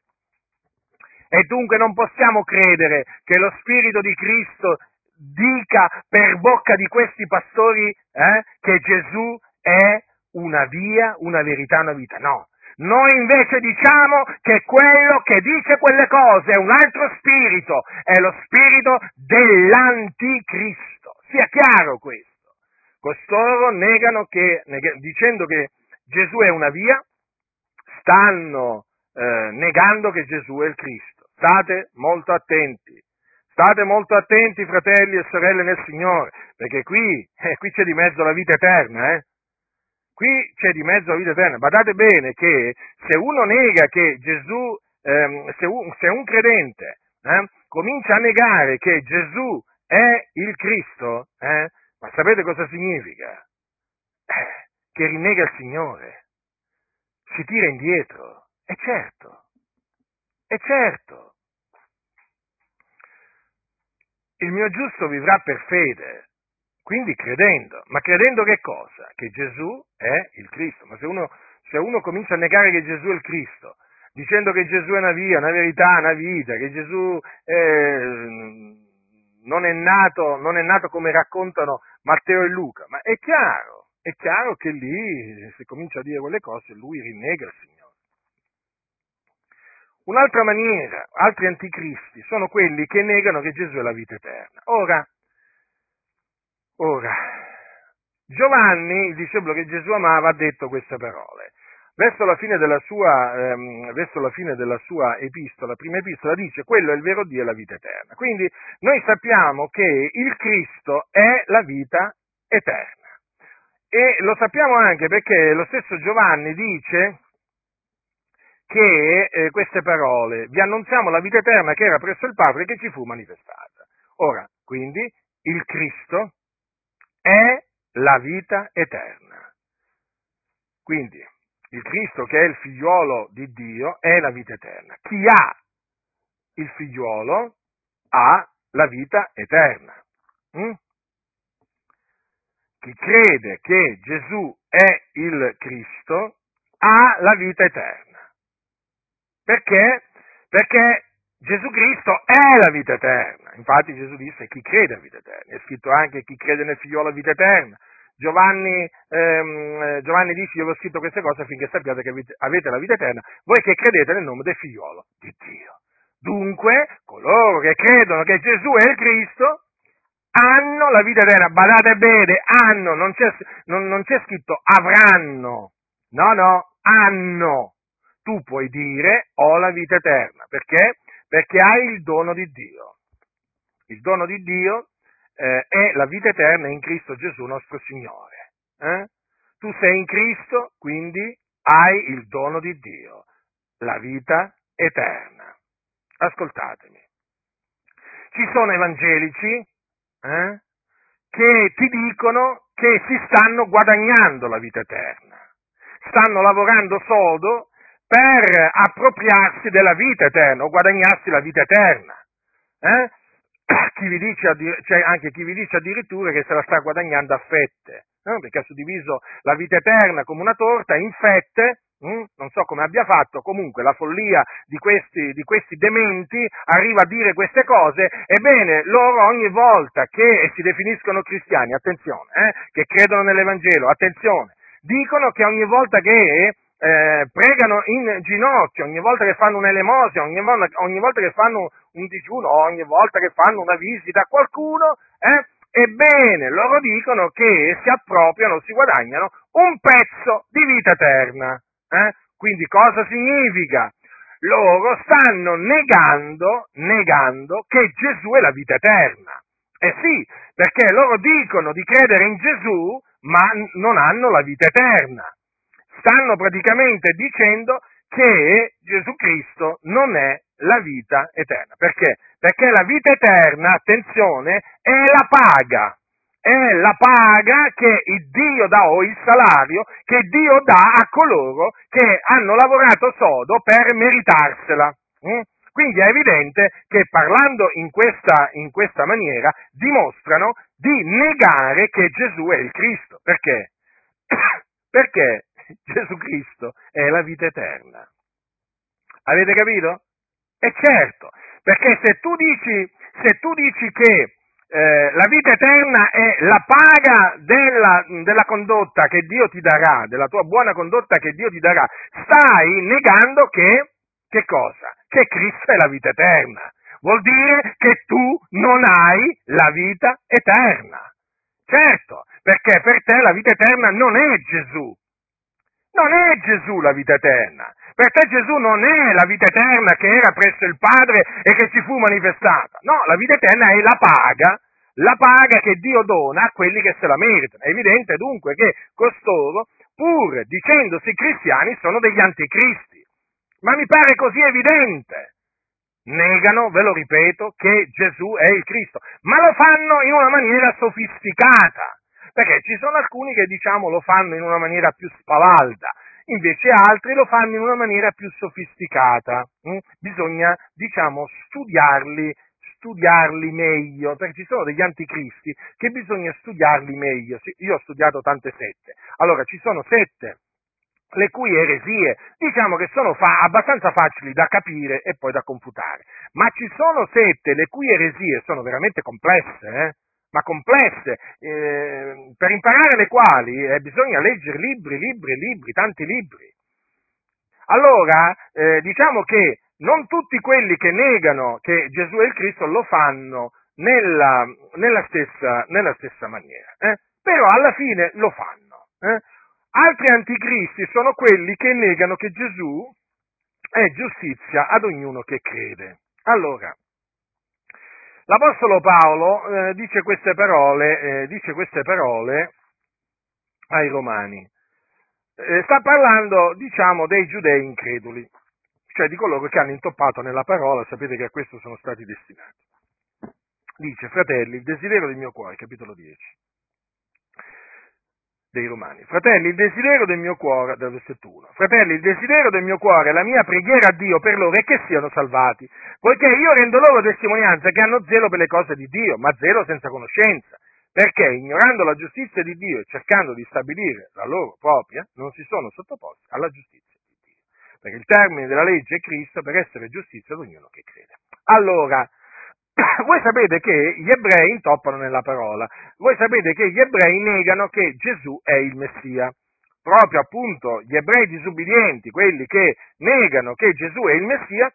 A: E dunque non possiamo credere che lo Spirito di Cristo dica per bocca di questi pastori eh, che Gesù è una via, una verità, una vita. No, noi invece diciamo che quello che dice quelle cose è un altro spirito, è lo spirito dell'anticristo. Sia chiaro questo. Costoro negano che, dicendo che Gesù è una via, stanno eh, negando che Gesù è il Cristo. State molto attenti. State molto attenti, fratelli e sorelle nel Signore, perché qui, eh, qui c'è di mezzo la vita eterna, eh? Qui c'è di mezzo la vita eterna. Badate bene che se uno nega che Gesù, ehm, se, un, se, un, credente eh, comincia a negare che Gesù è il Cristo, eh, ma sapete cosa significa? Eh, che rinnega il Signore, si tira indietro, è certo, è certo. il mio giusto vivrà per fede, quindi credendo. Ma credendo che cosa? Che Gesù è il Cristo. Ma se uno, se uno comincia a negare che Gesù è il Cristo, dicendo che Gesù è una via, una verità, una vita, che Gesù eh, non, è nato, non è nato come raccontano Matteo e Luca, ma è chiaro, è chiaro che lì, se comincia a dire quelle cose, lui rinnega il Signore. Un'altra maniera, altri anticristi, sono quelli che negano che Gesù è la vita eterna. Ora, ora, Giovanni, il discepolo che Gesù amava, ha detto queste parole. Verso la, fine della sua, ehm, verso la fine della sua epistola, prima epistola, dice quello è il vero Dio e la vita eterna. Quindi noi sappiamo che il Cristo è la vita eterna. E lo sappiamo anche perché lo stesso Giovanni dice che eh, queste parole, vi annunziamo la vita eterna che era presso il Padre e che ci fu manifestata. Ora, quindi, il Cristo è la vita eterna. Quindi, il Cristo che è il figliuolo di Dio è la vita eterna. Chi ha il figliuolo ha la vita eterna. Mm? Chi crede che Gesù è il Cristo ha la vita eterna. Perché? Perché Gesù Cristo è la vita eterna. Infatti Gesù disse chi crede a vita eterna. È scritto anche chi crede nel figliolo a vita eterna. Giovanni, ehm, Giovanni dice io ho scritto queste cose affinché sappiate che avete la vita eterna, voi che credete nel nome del figliolo di Dio. Dunque, coloro che credono che Gesù è il Cristo hanno la vita eterna. Badate bene, hanno, non c'è, non, non c'è scritto avranno. No, no, hanno tu puoi dire ho la vita eterna. Perché? Perché hai il dono di Dio. Il dono di Dio eh, è la vita eterna in Cristo Gesù nostro Signore. Eh? Tu sei in Cristo, quindi hai il dono di Dio, la vita eterna. Ascoltatemi. Ci sono evangelici eh, che ti dicono che si stanno guadagnando la vita eterna, stanno lavorando sodo per appropriarsi della vita eterna o guadagnarsi la vita eterna. Eh? Chi dice, c'è anche chi vi dice addirittura che se la sta guadagnando a fette, eh? perché ha suddiviso la vita eterna come una torta in fette, hm? non so come abbia fatto, comunque la follia di questi, di questi dementi arriva a dire queste cose, ebbene loro ogni volta che si definiscono cristiani, attenzione, eh? che credono nell'Evangelo, attenzione, dicono che ogni volta che eh, pregano in ginocchio, ogni volta che fanno un'elemosina, ogni, ogni, volta che fanno un digiuno, ogni volta che fanno una visita a qualcuno, eh, ebbene, loro dicono che si appropriano, si guadagnano un pezzo di vita eterna. Eh? Quindi cosa significa? Loro stanno negando, negando che Gesù è la vita eterna. Eh sì, perché loro dicono di credere in Gesù, ma non hanno la vita eterna stanno praticamente dicendo che Gesù Cristo non è la vita eterna. Perché? Perché la vita eterna, attenzione, è la paga. È la paga che il Dio dà, o il salario che Dio dà a coloro che hanno lavorato sodo per meritarsela. Mm? Quindi è evidente che parlando in questa, in questa maniera dimostrano di negare che Gesù è il Cristo. Perché? Perché Gesù Cristo è la vita eterna. Avete capito? E certo, perché se tu dici, se tu dici che eh, la vita eterna è la paga della, della, condotta che Dio ti darà, della tua buona condotta che Dio ti darà, stai negando che, che cosa? Che Cristo è la vita eterna. Vuol dire che tu non hai la vita eterna. Certo, perché per te la vita eterna non è Gesù. Non è Gesù la vita eterna. Per te Gesù non è la vita eterna che era presso il Padre e che ci fu manifestata. No, la vita eterna è la paga, la paga che Dio dona a quelli che se la meritano. È evidente dunque che costoro, pur dicendosi cristiani, sono degli anticristi. Ma mi pare così evidente. Negano, ve lo ripeto, che Gesù è il Cristo, ma lo fanno in una maniera sofisticata, perché ci sono alcuni che diciamo lo fanno in una maniera più spavalda, invece altri lo fanno in una maniera più sofisticata. Mm? Bisogna, diciamo, studiarli, studiarli meglio, perché ci sono degli anticristi che bisogna studiarli meglio. Io ho studiato tante sette. Allora, ci sono sette le cui eresie, diciamo che sono fa- abbastanza facili da capire e poi da confutare, ma ci sono sette le cui eresie sono veramente complesse, eh? Ma complesse, eh, per imparare le quali eh, bisogna leggere libri, libri, libri, tanti libri. Allora, eh, diciamo che non tutti quelli che negano che Gesù è il Cristo lo fanno nella, nella, stessa, nella stessa, maniera, eh? però alla fine lo fanno. Eh. Altri anticristi sono quelli che negano che Gesù è giustizia ad ognuno che crede. Allora, L'Apostolo Paolo eh, dice, queste parole, eh, dice, queste parole, ai Romani. Eh, sta parlando, diciamo, dei giudei increduli, cioè di coloro che hanno intoppato nella parola, sapete che a questo sono stati destinati. Dice, fratelli, il desiderio del mio cuore, capitolo 10 dei Romani. Fratelli, il desiderio del mio cuore, del versetto 1, fratelli, il desiderio del mio cuore, la mia preghiera a Dio per loro è che siano salvati, poiché io rendo loro testimonianza che hanno zelo per le cose di Dio, ma zelo senza conoscenza, perché ignorando la giustizia di Dio e cercando di stabilire la loro propria, non si sono sottoposti alla giustizia di Dio. Perché il termine della legge è Cristo per essere giustizia ad ognuno che crede. Allora, voi sapete che gli ebrei intoppano nella parola, voi sapete che gli ebrei negano che Gesù è il Messia. Proprio appunto gli ebrei disubbidienti, quelli che negano che Gesù è il Messia,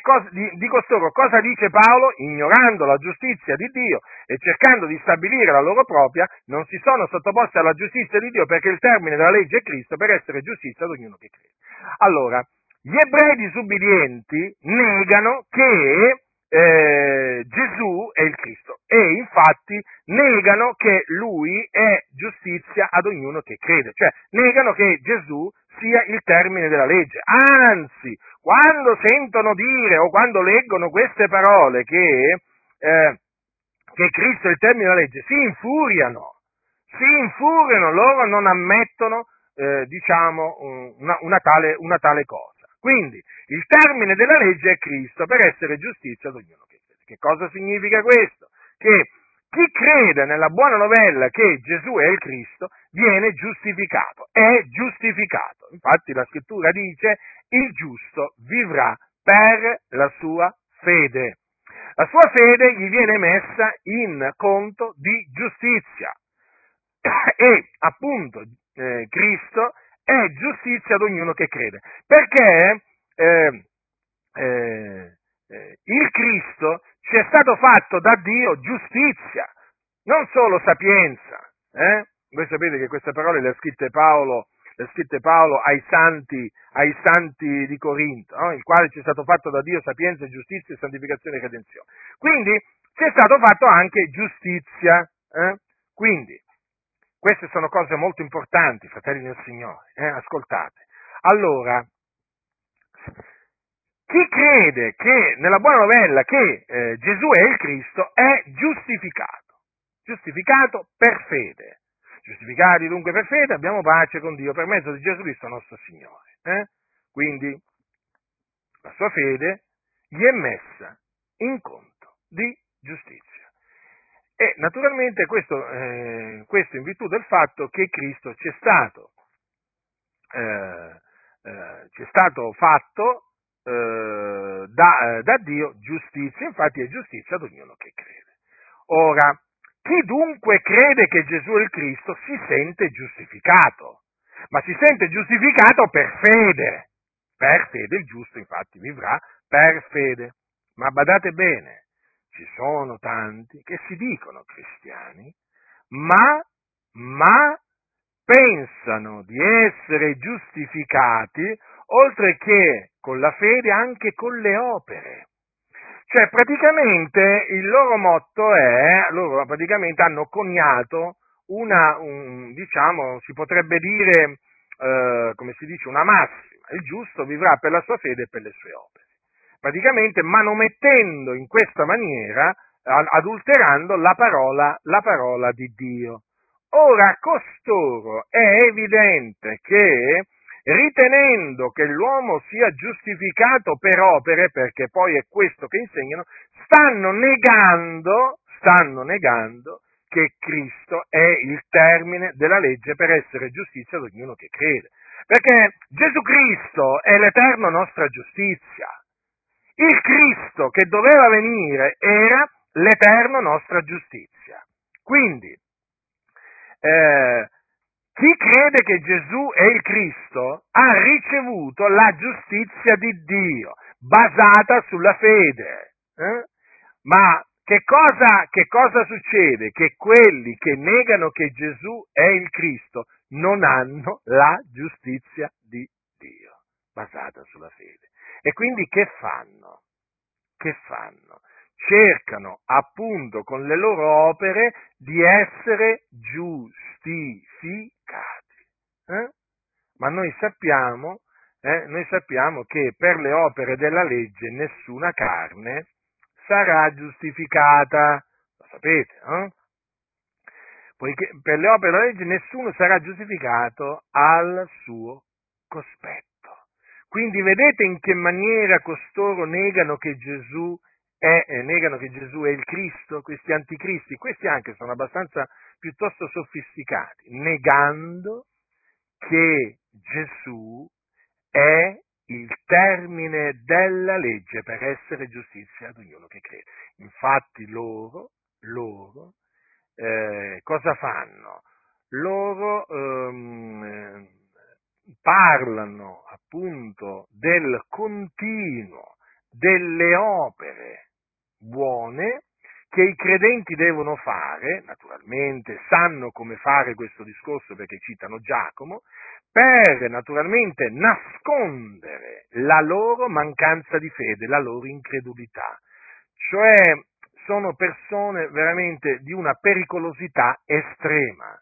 A: cosa, di, di, costoro cosa dice Paolo? Ignorando la giustizia di Dio e cercando di stabilire la loro propria, non si sono sottoposti alla giustizia di Dio perché il termine della legge è Cristo per essere giustizia ad ognuno che crede. Allora, gli ebrei disubbidienti negano che eh, Gesù è il Cristo e infatti negano che lui è giustizia ad ognuno che crede, cioè negano che Gesù sia il termine della legge. Anzi, quando sentono dire o quando leggono queste parole che, eh, che Cristo è il termine della legge, si infuriano, si infuriano, loro non ammettono, eh, diciamo, una, una, tale, una tale cosa. Quindi il termine della legge è Cristo per essere giustizia ad ognuno che crede. Che cosa significa questo? Che chi crede nella buona novella che Gesù è il Cristo viene giustificato, è giustificato. Infatti la scrittura dice il giusto vivrà per la sua fede. La sua fede gli viene messa in conto di giustizia e appunto eh, Cristo è giustizia ad ognuno che crede. Perché eh, eh, eh, il Cristo ci è stato fatto da Dio giustizia, non solo sapienza. Eh? Voi sapete che queste parole le ha scritte Paolo, le scritte Paolo ai, santi, ai santi di Corinto, no? il quale ci è stato fatto da Dio sapienza, giustizia, santificazione e redenzione. Quindi ci è stato fatto anche giustizia. Eh? Quindi, queste sono cose molto importanti, fratelli del Signore, eh? ascoltate. Allora, chi crede che nella buona novella che eh, Gesù è il Cristo è giustificato, giustificato per fede. Giustificati dunque per fede abbiamo pace con Dio per mezzo di Gesù Cristo nostro Signore. Eh? Quindi la sua fede gli è messa in conto di giustizia. E naturalmente questo, eh, questo in virtù del fatto che Cristo ci è stato, eh, eh, ci è stato fatto eh, da, da Dio giustizia, infatti è giustizia ad ognuno che crede. Ora, chi dunque crede che Gesù è il Cristo si sente giustificato, ma si sente giustificato per fede. Per fede il giusto infatti vivrà per fede. Ma badate bene, ci sono tanti che si dicono cristiani, ma, ma pensano di essere giustificati oltre che con la fede anche con le opere. Cioè praticamente il loro motto è, loro praticamente hanno coniato una, un, diciamo, si potrebbe dire, eh, come si dice, una massima, il giusto vivrà per la sua fede e per le sue opere praticamente manomettendo in questa maniera, adulterando la parola, la parola di Dio. Ora, costoro è evidente che ritenendo che l'uomo sia giustificato per opere, perché poi è questo che insegnano, stanno negando, stanno negando che Cristo è il termine della legge per essere giustizia ad ognuno che crede. Perché Gesù Cristo è l'eterno nostra giustizia. Il Cristo che doveva venire era l'eterno nostra giustizia. Quindi, eh, chi crede che Gesù è il Cristo ha ricevuto la giustizia di Dio, basata sulla fede. Eh? Ma che cosa, che cosa succede? Che quelli che negano che Gesù è il Cristo non hanno la giustizia di Dio, basata sulla fede. E quindi che fanno? Che fanno? Cercano appunto con le loro opere di essere giustificati. Eh? Ma noi sappiamo, eh, noi sappiamo che per le opere della legge nessuna carne sarà giustificata. Lo sapete, eh? Poiché per le opere della legge nessuno sarà giustificato al suo cospetto. Quindi vedete in che maniera costoro negano che Gesù è, eh, negano che Gesù è il Cristo, questi anticristi, questi anche sono abbastanza piuttosto sofisticati, negando che Gesù è il termine della legge per essere giustizia ad ognuno che crede. Infatti loro, loro, eh, cosa fanno? Loro ehm, parlano appunto del continuo delle opere buone che i credenti devono fare, naturalmente sanno come fare questo discorso perché citano Giacomo, per naturalmente nascondere la loro mancanza di fede, la loro incredulità. Cioè sono persone veramente di una pericolosità estrema.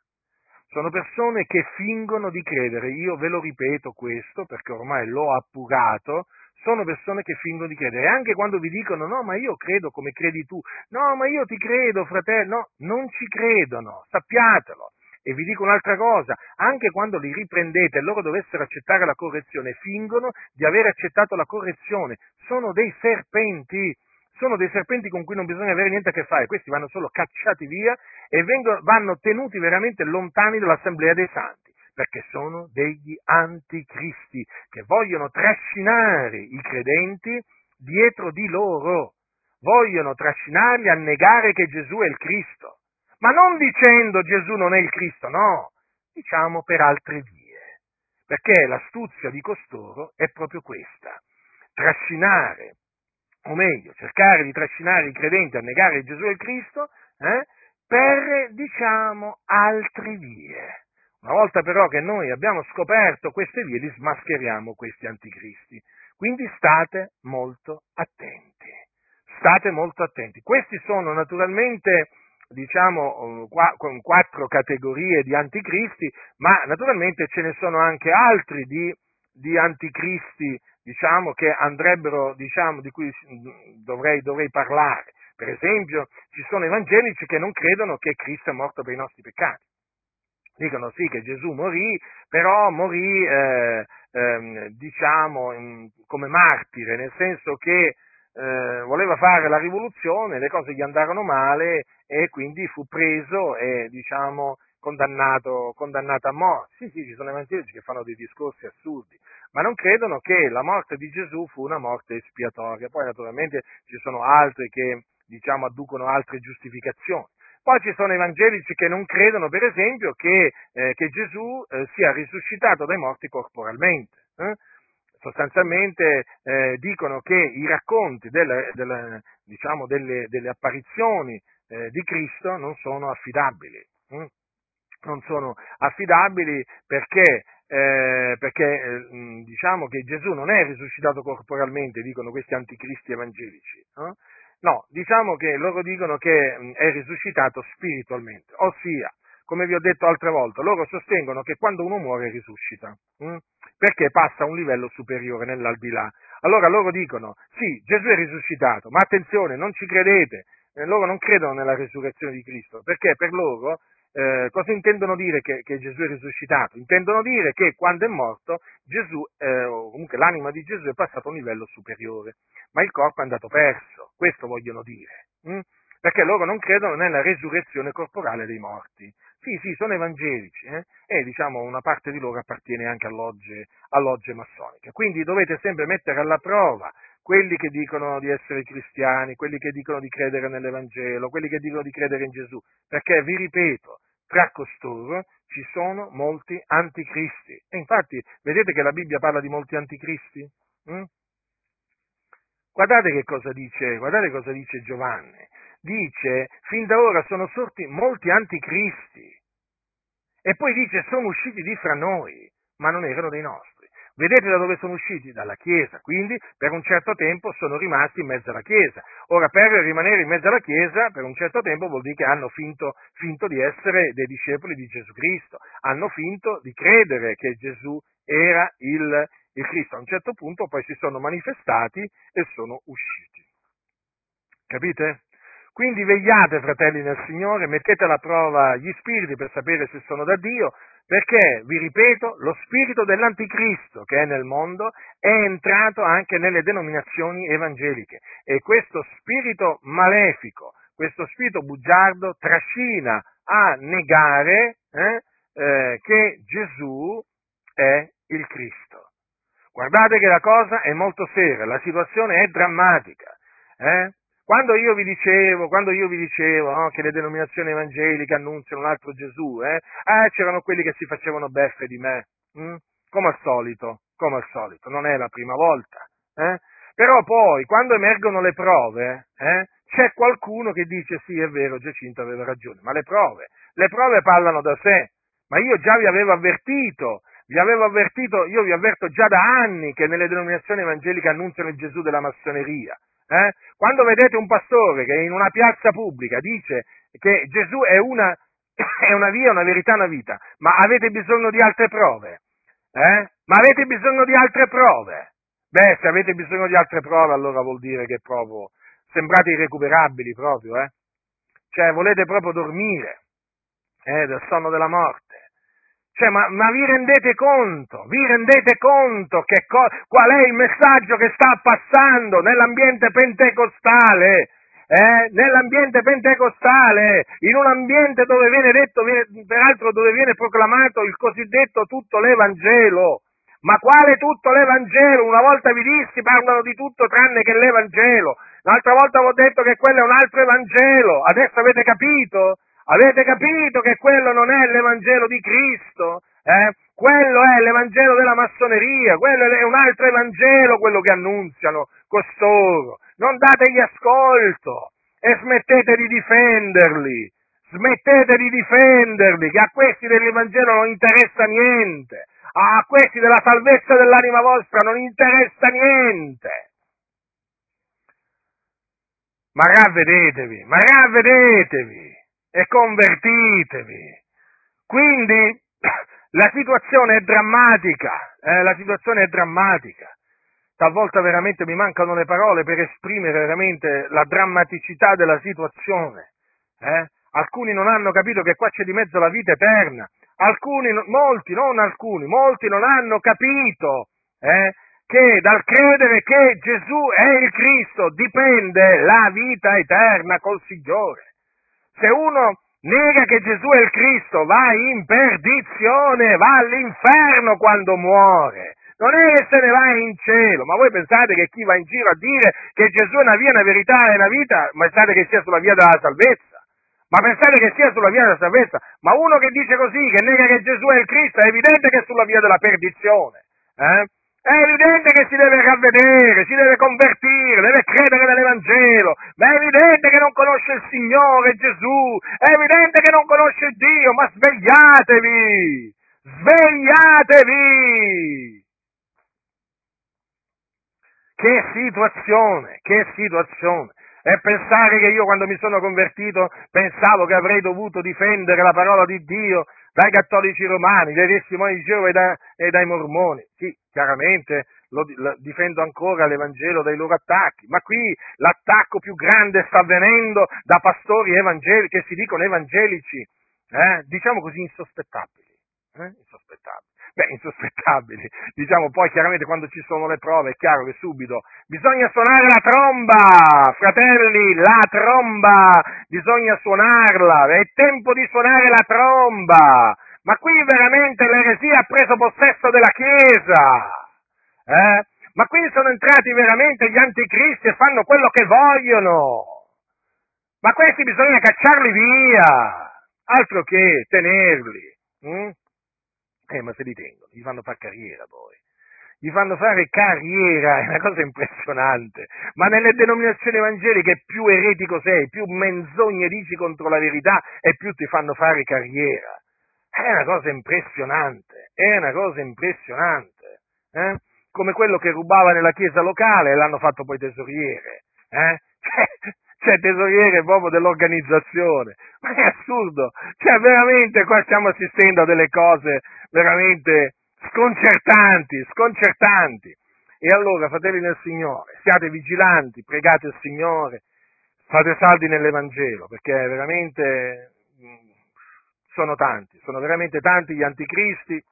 A: Sono persone che fingono di credere, io ve lo ripeto questo perché ormai l'ho appurato, sono persone che fingono di credere. Anche quando vi dicono no, ma io credo come credi tu, no, ma io ti credo, fratello, no, non ci credono, sappiatelo. E vi dico un'altra cosa, anche quando li riprendete e loro dovessero accettare la correzione, fingono di aver accettato la correzione, sono dei serpenti, sono dei serpenti con cui non bisogna avere niente a che fare, questi vanno solo cacciati via e vengono, vanno tenuti veramente lontani dall'assemblea dei santi, perché sono degli anticristi che vogliono trascinare i credenti dietro di loro, vogliono trascinarli a negare che Gesù è il Cristo, ma non dicendo Gesù non è il Cristo, no, diciamo per altre vie, perché l'astuzia di costoro è proprio questa, trascinare o meglio, cercare di trascinare i credenti a negare Gesù e Cristo, eh, per, diciamo, altre vie. Una volta però che noi abbiamo scoperto queste vie, li smascheriamo questi anticristi. Quindi state molto attenti. State molto attenti. Questi sono naturalmente, diciamo, quattro categorie di anticristi, ma naturalmente ce ne sono anche altri di, di anticristi diciamo, che andrebbero, diciamo, di cui dovrei, dovrei parlare. Per esempio, ci sono evangelici che non credono che Cristo è morto per i nostri peccati. Dicono sì che Gesù morì, però morì, eh, eh, diciamo, in, come martire, nel senso che eh, voleva fare la rivoluzione, le cose gli andarono male e quindi fu preso e diciamo condannato, condannato a morte. Sì, sì, ci sono evangelici che fanno dei discorsi assurdi, ma non credono che la morte di Gesù fu una morte espiatoria. Poi naturalmente ci sono altri che diciamo adducono altre giustificazioni. Poi ci sono evangelici che non credono, per esempio, che, eh, che Gesù eh, sia risuscitato dai morti corporalmente. Eh? Sostanzialmente eh, dicono che i racconti delle, delle, diciamo, delle, delle apparizioni eh, di Cristo non sono affidabili. Hm? Non sono affidabili perché eh, perché eh, diciamo che Gesù non è risuscitato corporalmente, dicono questi anticristi evangelici. Eh? No, diciamo che loro dicono che è risuscitato spiritualmente, ossia, come vi ho detto altre volte, loro sostengono che quando uno muore risuscita, mh? perché passa a un livello superiore nell'aldilà. Allora loro dicono, sì, Gesù è risuscitato, ma attenzione, non ci credete, eh, loro non credono nella risurrezione di Cristo, perché per loro eh, cosa intendono dire che, che, Gesù è risuscitato? Intendono dire che quando è morto Gesù, eh, o comunque l'anima di Gesù è passata a un livello superiore, ma il corpo è andato perso, questo vogliono dire, hm? perché loro non credono nella resurrezione corporale dei morti. Sì, sì, sono evangelici eh? e diciamo una parte di loro appartiene anche a logge, a logge massoniche. Quindi dovete sempre mettere alla prova quelli che dicono di essere cristiani, quelli che dicono di credere nell'Evangelo, quelli che dicono di credere in Gesù, perché vi ripeto, tra costoro ci sono molti anticristi. E infatti, vedete che la Bibbia parla di molti anticristi? Mm? Guardate che cosa dice, guardate cosa dice Giovanni. Dice, fin da ora sono sorti molti anticristi. E poi dice, sono usciti di fra noi, ma non erano dei nostri. Vedete da dove sono usciti? Dalla Chiesa, quindi per un certo tempo sono rimasti in mezzo alla Chiesa. Ora, per rimanere in mezzo alla Chiesa, per un certo tempo vuol dire che hanno finto, finto di essere dei discepoli di Gesù Cristo, hanno finto di credere che Gesù era il, il Cristo. A un certo punto poi si sono manifestati e sono usciti. Capite? Quindi vegliate, fratelli nel Signore, mettete alla prova gli spiriti per sapere se sono da Dio, perché, vi ripeto, lo spirito dell'anticristo che è nel mondo è entrato anche nelle denominazioni evangeliche e questo spirito malefico, questo spirito bugiardo trascina a negare eh, eh, che Gesù è il Cristo. Guardate che la cosa è molto seria, la situazione è drammatica. Eh? Quando io vi dicevo, io vi dicevo no, che le denominazioni evangeliche annunziano un altro Gesù, eh, eh, c'erano quelli che si facevano beffe di me, hm? come al solito, come al solito, non è la prima volta. Eh? Però poi, quando emergono le prove, eh, c'è qualcuno che dice sì, è vero, Giacinto aveva ragione, ma le prove, le prove parlano da sé. Ma io già vi avevo avvertito, vi avevo avvertito, io vi avverto già da anni che nelle denominazioni evangeliche annunziano il Gesù della massoneria. Eh? Quando vedete un pastore che in una piazza pubblica dice che Gesù è una, è una via, una verità, una vita, ma avete bisogno di altre prove? Eh? Ma avete bisogno di altre prove? Beh, se avete bisogno di altre prove, allora vuol dire che proprio sembrate irrecuperabili proprio, eh? Cioè, volete proprio dormire eh, del sonno della morte. Cioè, ma, ma, vi rendete conto? Vi rendete conto che co- qual è il messaggio che sta passando nell'ambiente pentecostale? Eh? Nell'ambiente pentecostale, in un ambiente dove viene detto, peraltro dove viene proclamato il cosiddetto tutto l'Evangelo. Ma quale tutto l'Evangelo? Una volta vi dissi parlano di tutto tranne che l'Evangelo. L'altra volta vi ho detto che quello è un altro Evangelo. Adesso avete capito? Avete capito che quello non è l'Evangelo di Cristo? Eh? Quello è l'Evangelo della massoneria, quello è un altro Evangelo quello che annunziano costoro. Non dategli ascolto e smettete di difenderli. Smettete di difenderli, che a questi dell'Evangelo non interessa niente. A questi della salvezza dell'anima vostra non interessa niente. Ma ravvedetevi, ma ravvedetevi e convertitevi. Quindi la situazione è drammatica, eh, la situazione è drammatica. Talvolta veramente mi mancano le parole per esprimere veramente la drammaticità della situazione. Eh? Alcuni non hanno capito che qua c'è di mezzo la vita eterna. Alcuni, molti, non alcuni, molti non hanno capito eh, che dal credere che Gesù è il Cristo dipende la vita eterna col Signore. Se uno nega che Gesù è il Cristo va in perdizione, va all'inferno quando muore. Non è che se ne va in cielo, ma voi pensate che chi va in giro a dire che Gesù è una via, una verità e una vita, pensate che sia sulla via della salvezza? Ma pensate che sia sulla via della salvezza? Ma uno che dice così, che nega che Gesù è il Cristo, è evidente che è sulla via della perdizione. Eh? È evidente che si deve ravvedere, si deve convertire, deve credere nell'Evangelo, ma è evidente che non conosce il Signore Gesù, è evidente che non conosce Dio, ma svegliatevi! Svegliatevi! Che situazione, che situazione! E pensare che io quando mi sono convertito pensavo che avrei dovuto difendere la parola di Dio dai cattolici romani, dai testimoni di Geova e, e dai mormoni. Sì, chiaramente lo, lo, difendo ancora l'Evangelo dai loro attacchi, ma qui l'attacco più grande sta avvenendo da pastori evangelici, che si dicono evangelici, eh, diciamo così, insospettabili. Eh, insospettabili. Beh, insospettabili. Diciamo poi chiaramente quando ci sono le prove è chiaro che subito bisogna suonare la tromba, fratelli, la tromba, bisogna suonarla, è tempo di suonare la tromba. Ma qui veramente l'eresia ha preso possesso della Chiesa. Eh? Ma qui sono entrati veramente gli anticristi e fanno quello che vogliono. Ma questi bisogna cacciarli via, altro che tenerli. Hm? Eh, ma se li tengono, gli fanno fare carriera poi. Gli fanno fare carriera, è una cosa impressionante. Ma nelle denominazioni evangeliche più eretico sei, più menzogne dici contro la verità e più ti fanno fare carriera. È una cosa impressionante, è una cosa impressionante. Eh? Come quello che rubava nella chiesa locale e l'hanno fatto poi tesoriere. Eh? Cioè, tesoriere proprio dell'organizzazione. Ma è assurdo. Cioè, veramente qua stiamo assistendo a delle cose veramente sconcertanti, sconcertanti. E allora, fratelli del Signore, siate vigilanti, pregate il Signore, fate saldi nell'Evangelo, perché veramente sono tanti, sono veramente tanti gli anticristi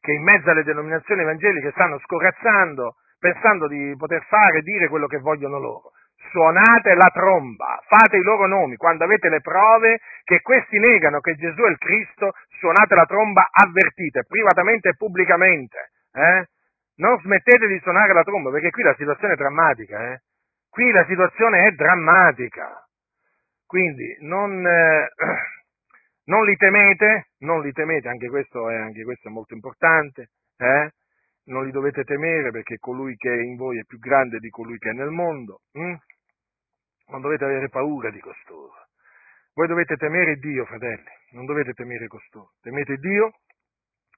A: che in mezzo alle denominazioni evangeliche stanno scorazzando, pensando di poter fare e dire quello che vogliono loro. Suonate la tromba, fate i loro nomi, quando avete le prove che questi negano che Gesù è il Cristo, suonate la tromba, avvertite, privatamente e pubblicamente. Eh? Non smettete di suonare la tromba, perché qui la situazione è drammatica. Eh? Qui la situazione è drammatica. Quindi non, eh, non li temete, non li temete, anche questo è, anche questo è molto importante, eh? non li dovete temere perché colui che è in voi è più grande di colui che è nel mondo, hm? Non dovete avere paura di costoro. Voi dovete temere Dio, fratelli, non dovete temere costoro. Temete Dio,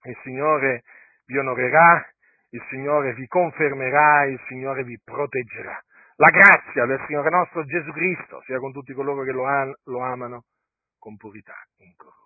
A: il Signore vi onorerà, il Signore vi confermerà, il Signore vi proteggerà. La grazia del Signore nostro Gesù Cristo sia con tutti coloro che lo, an- lo amano con purità incorrotta.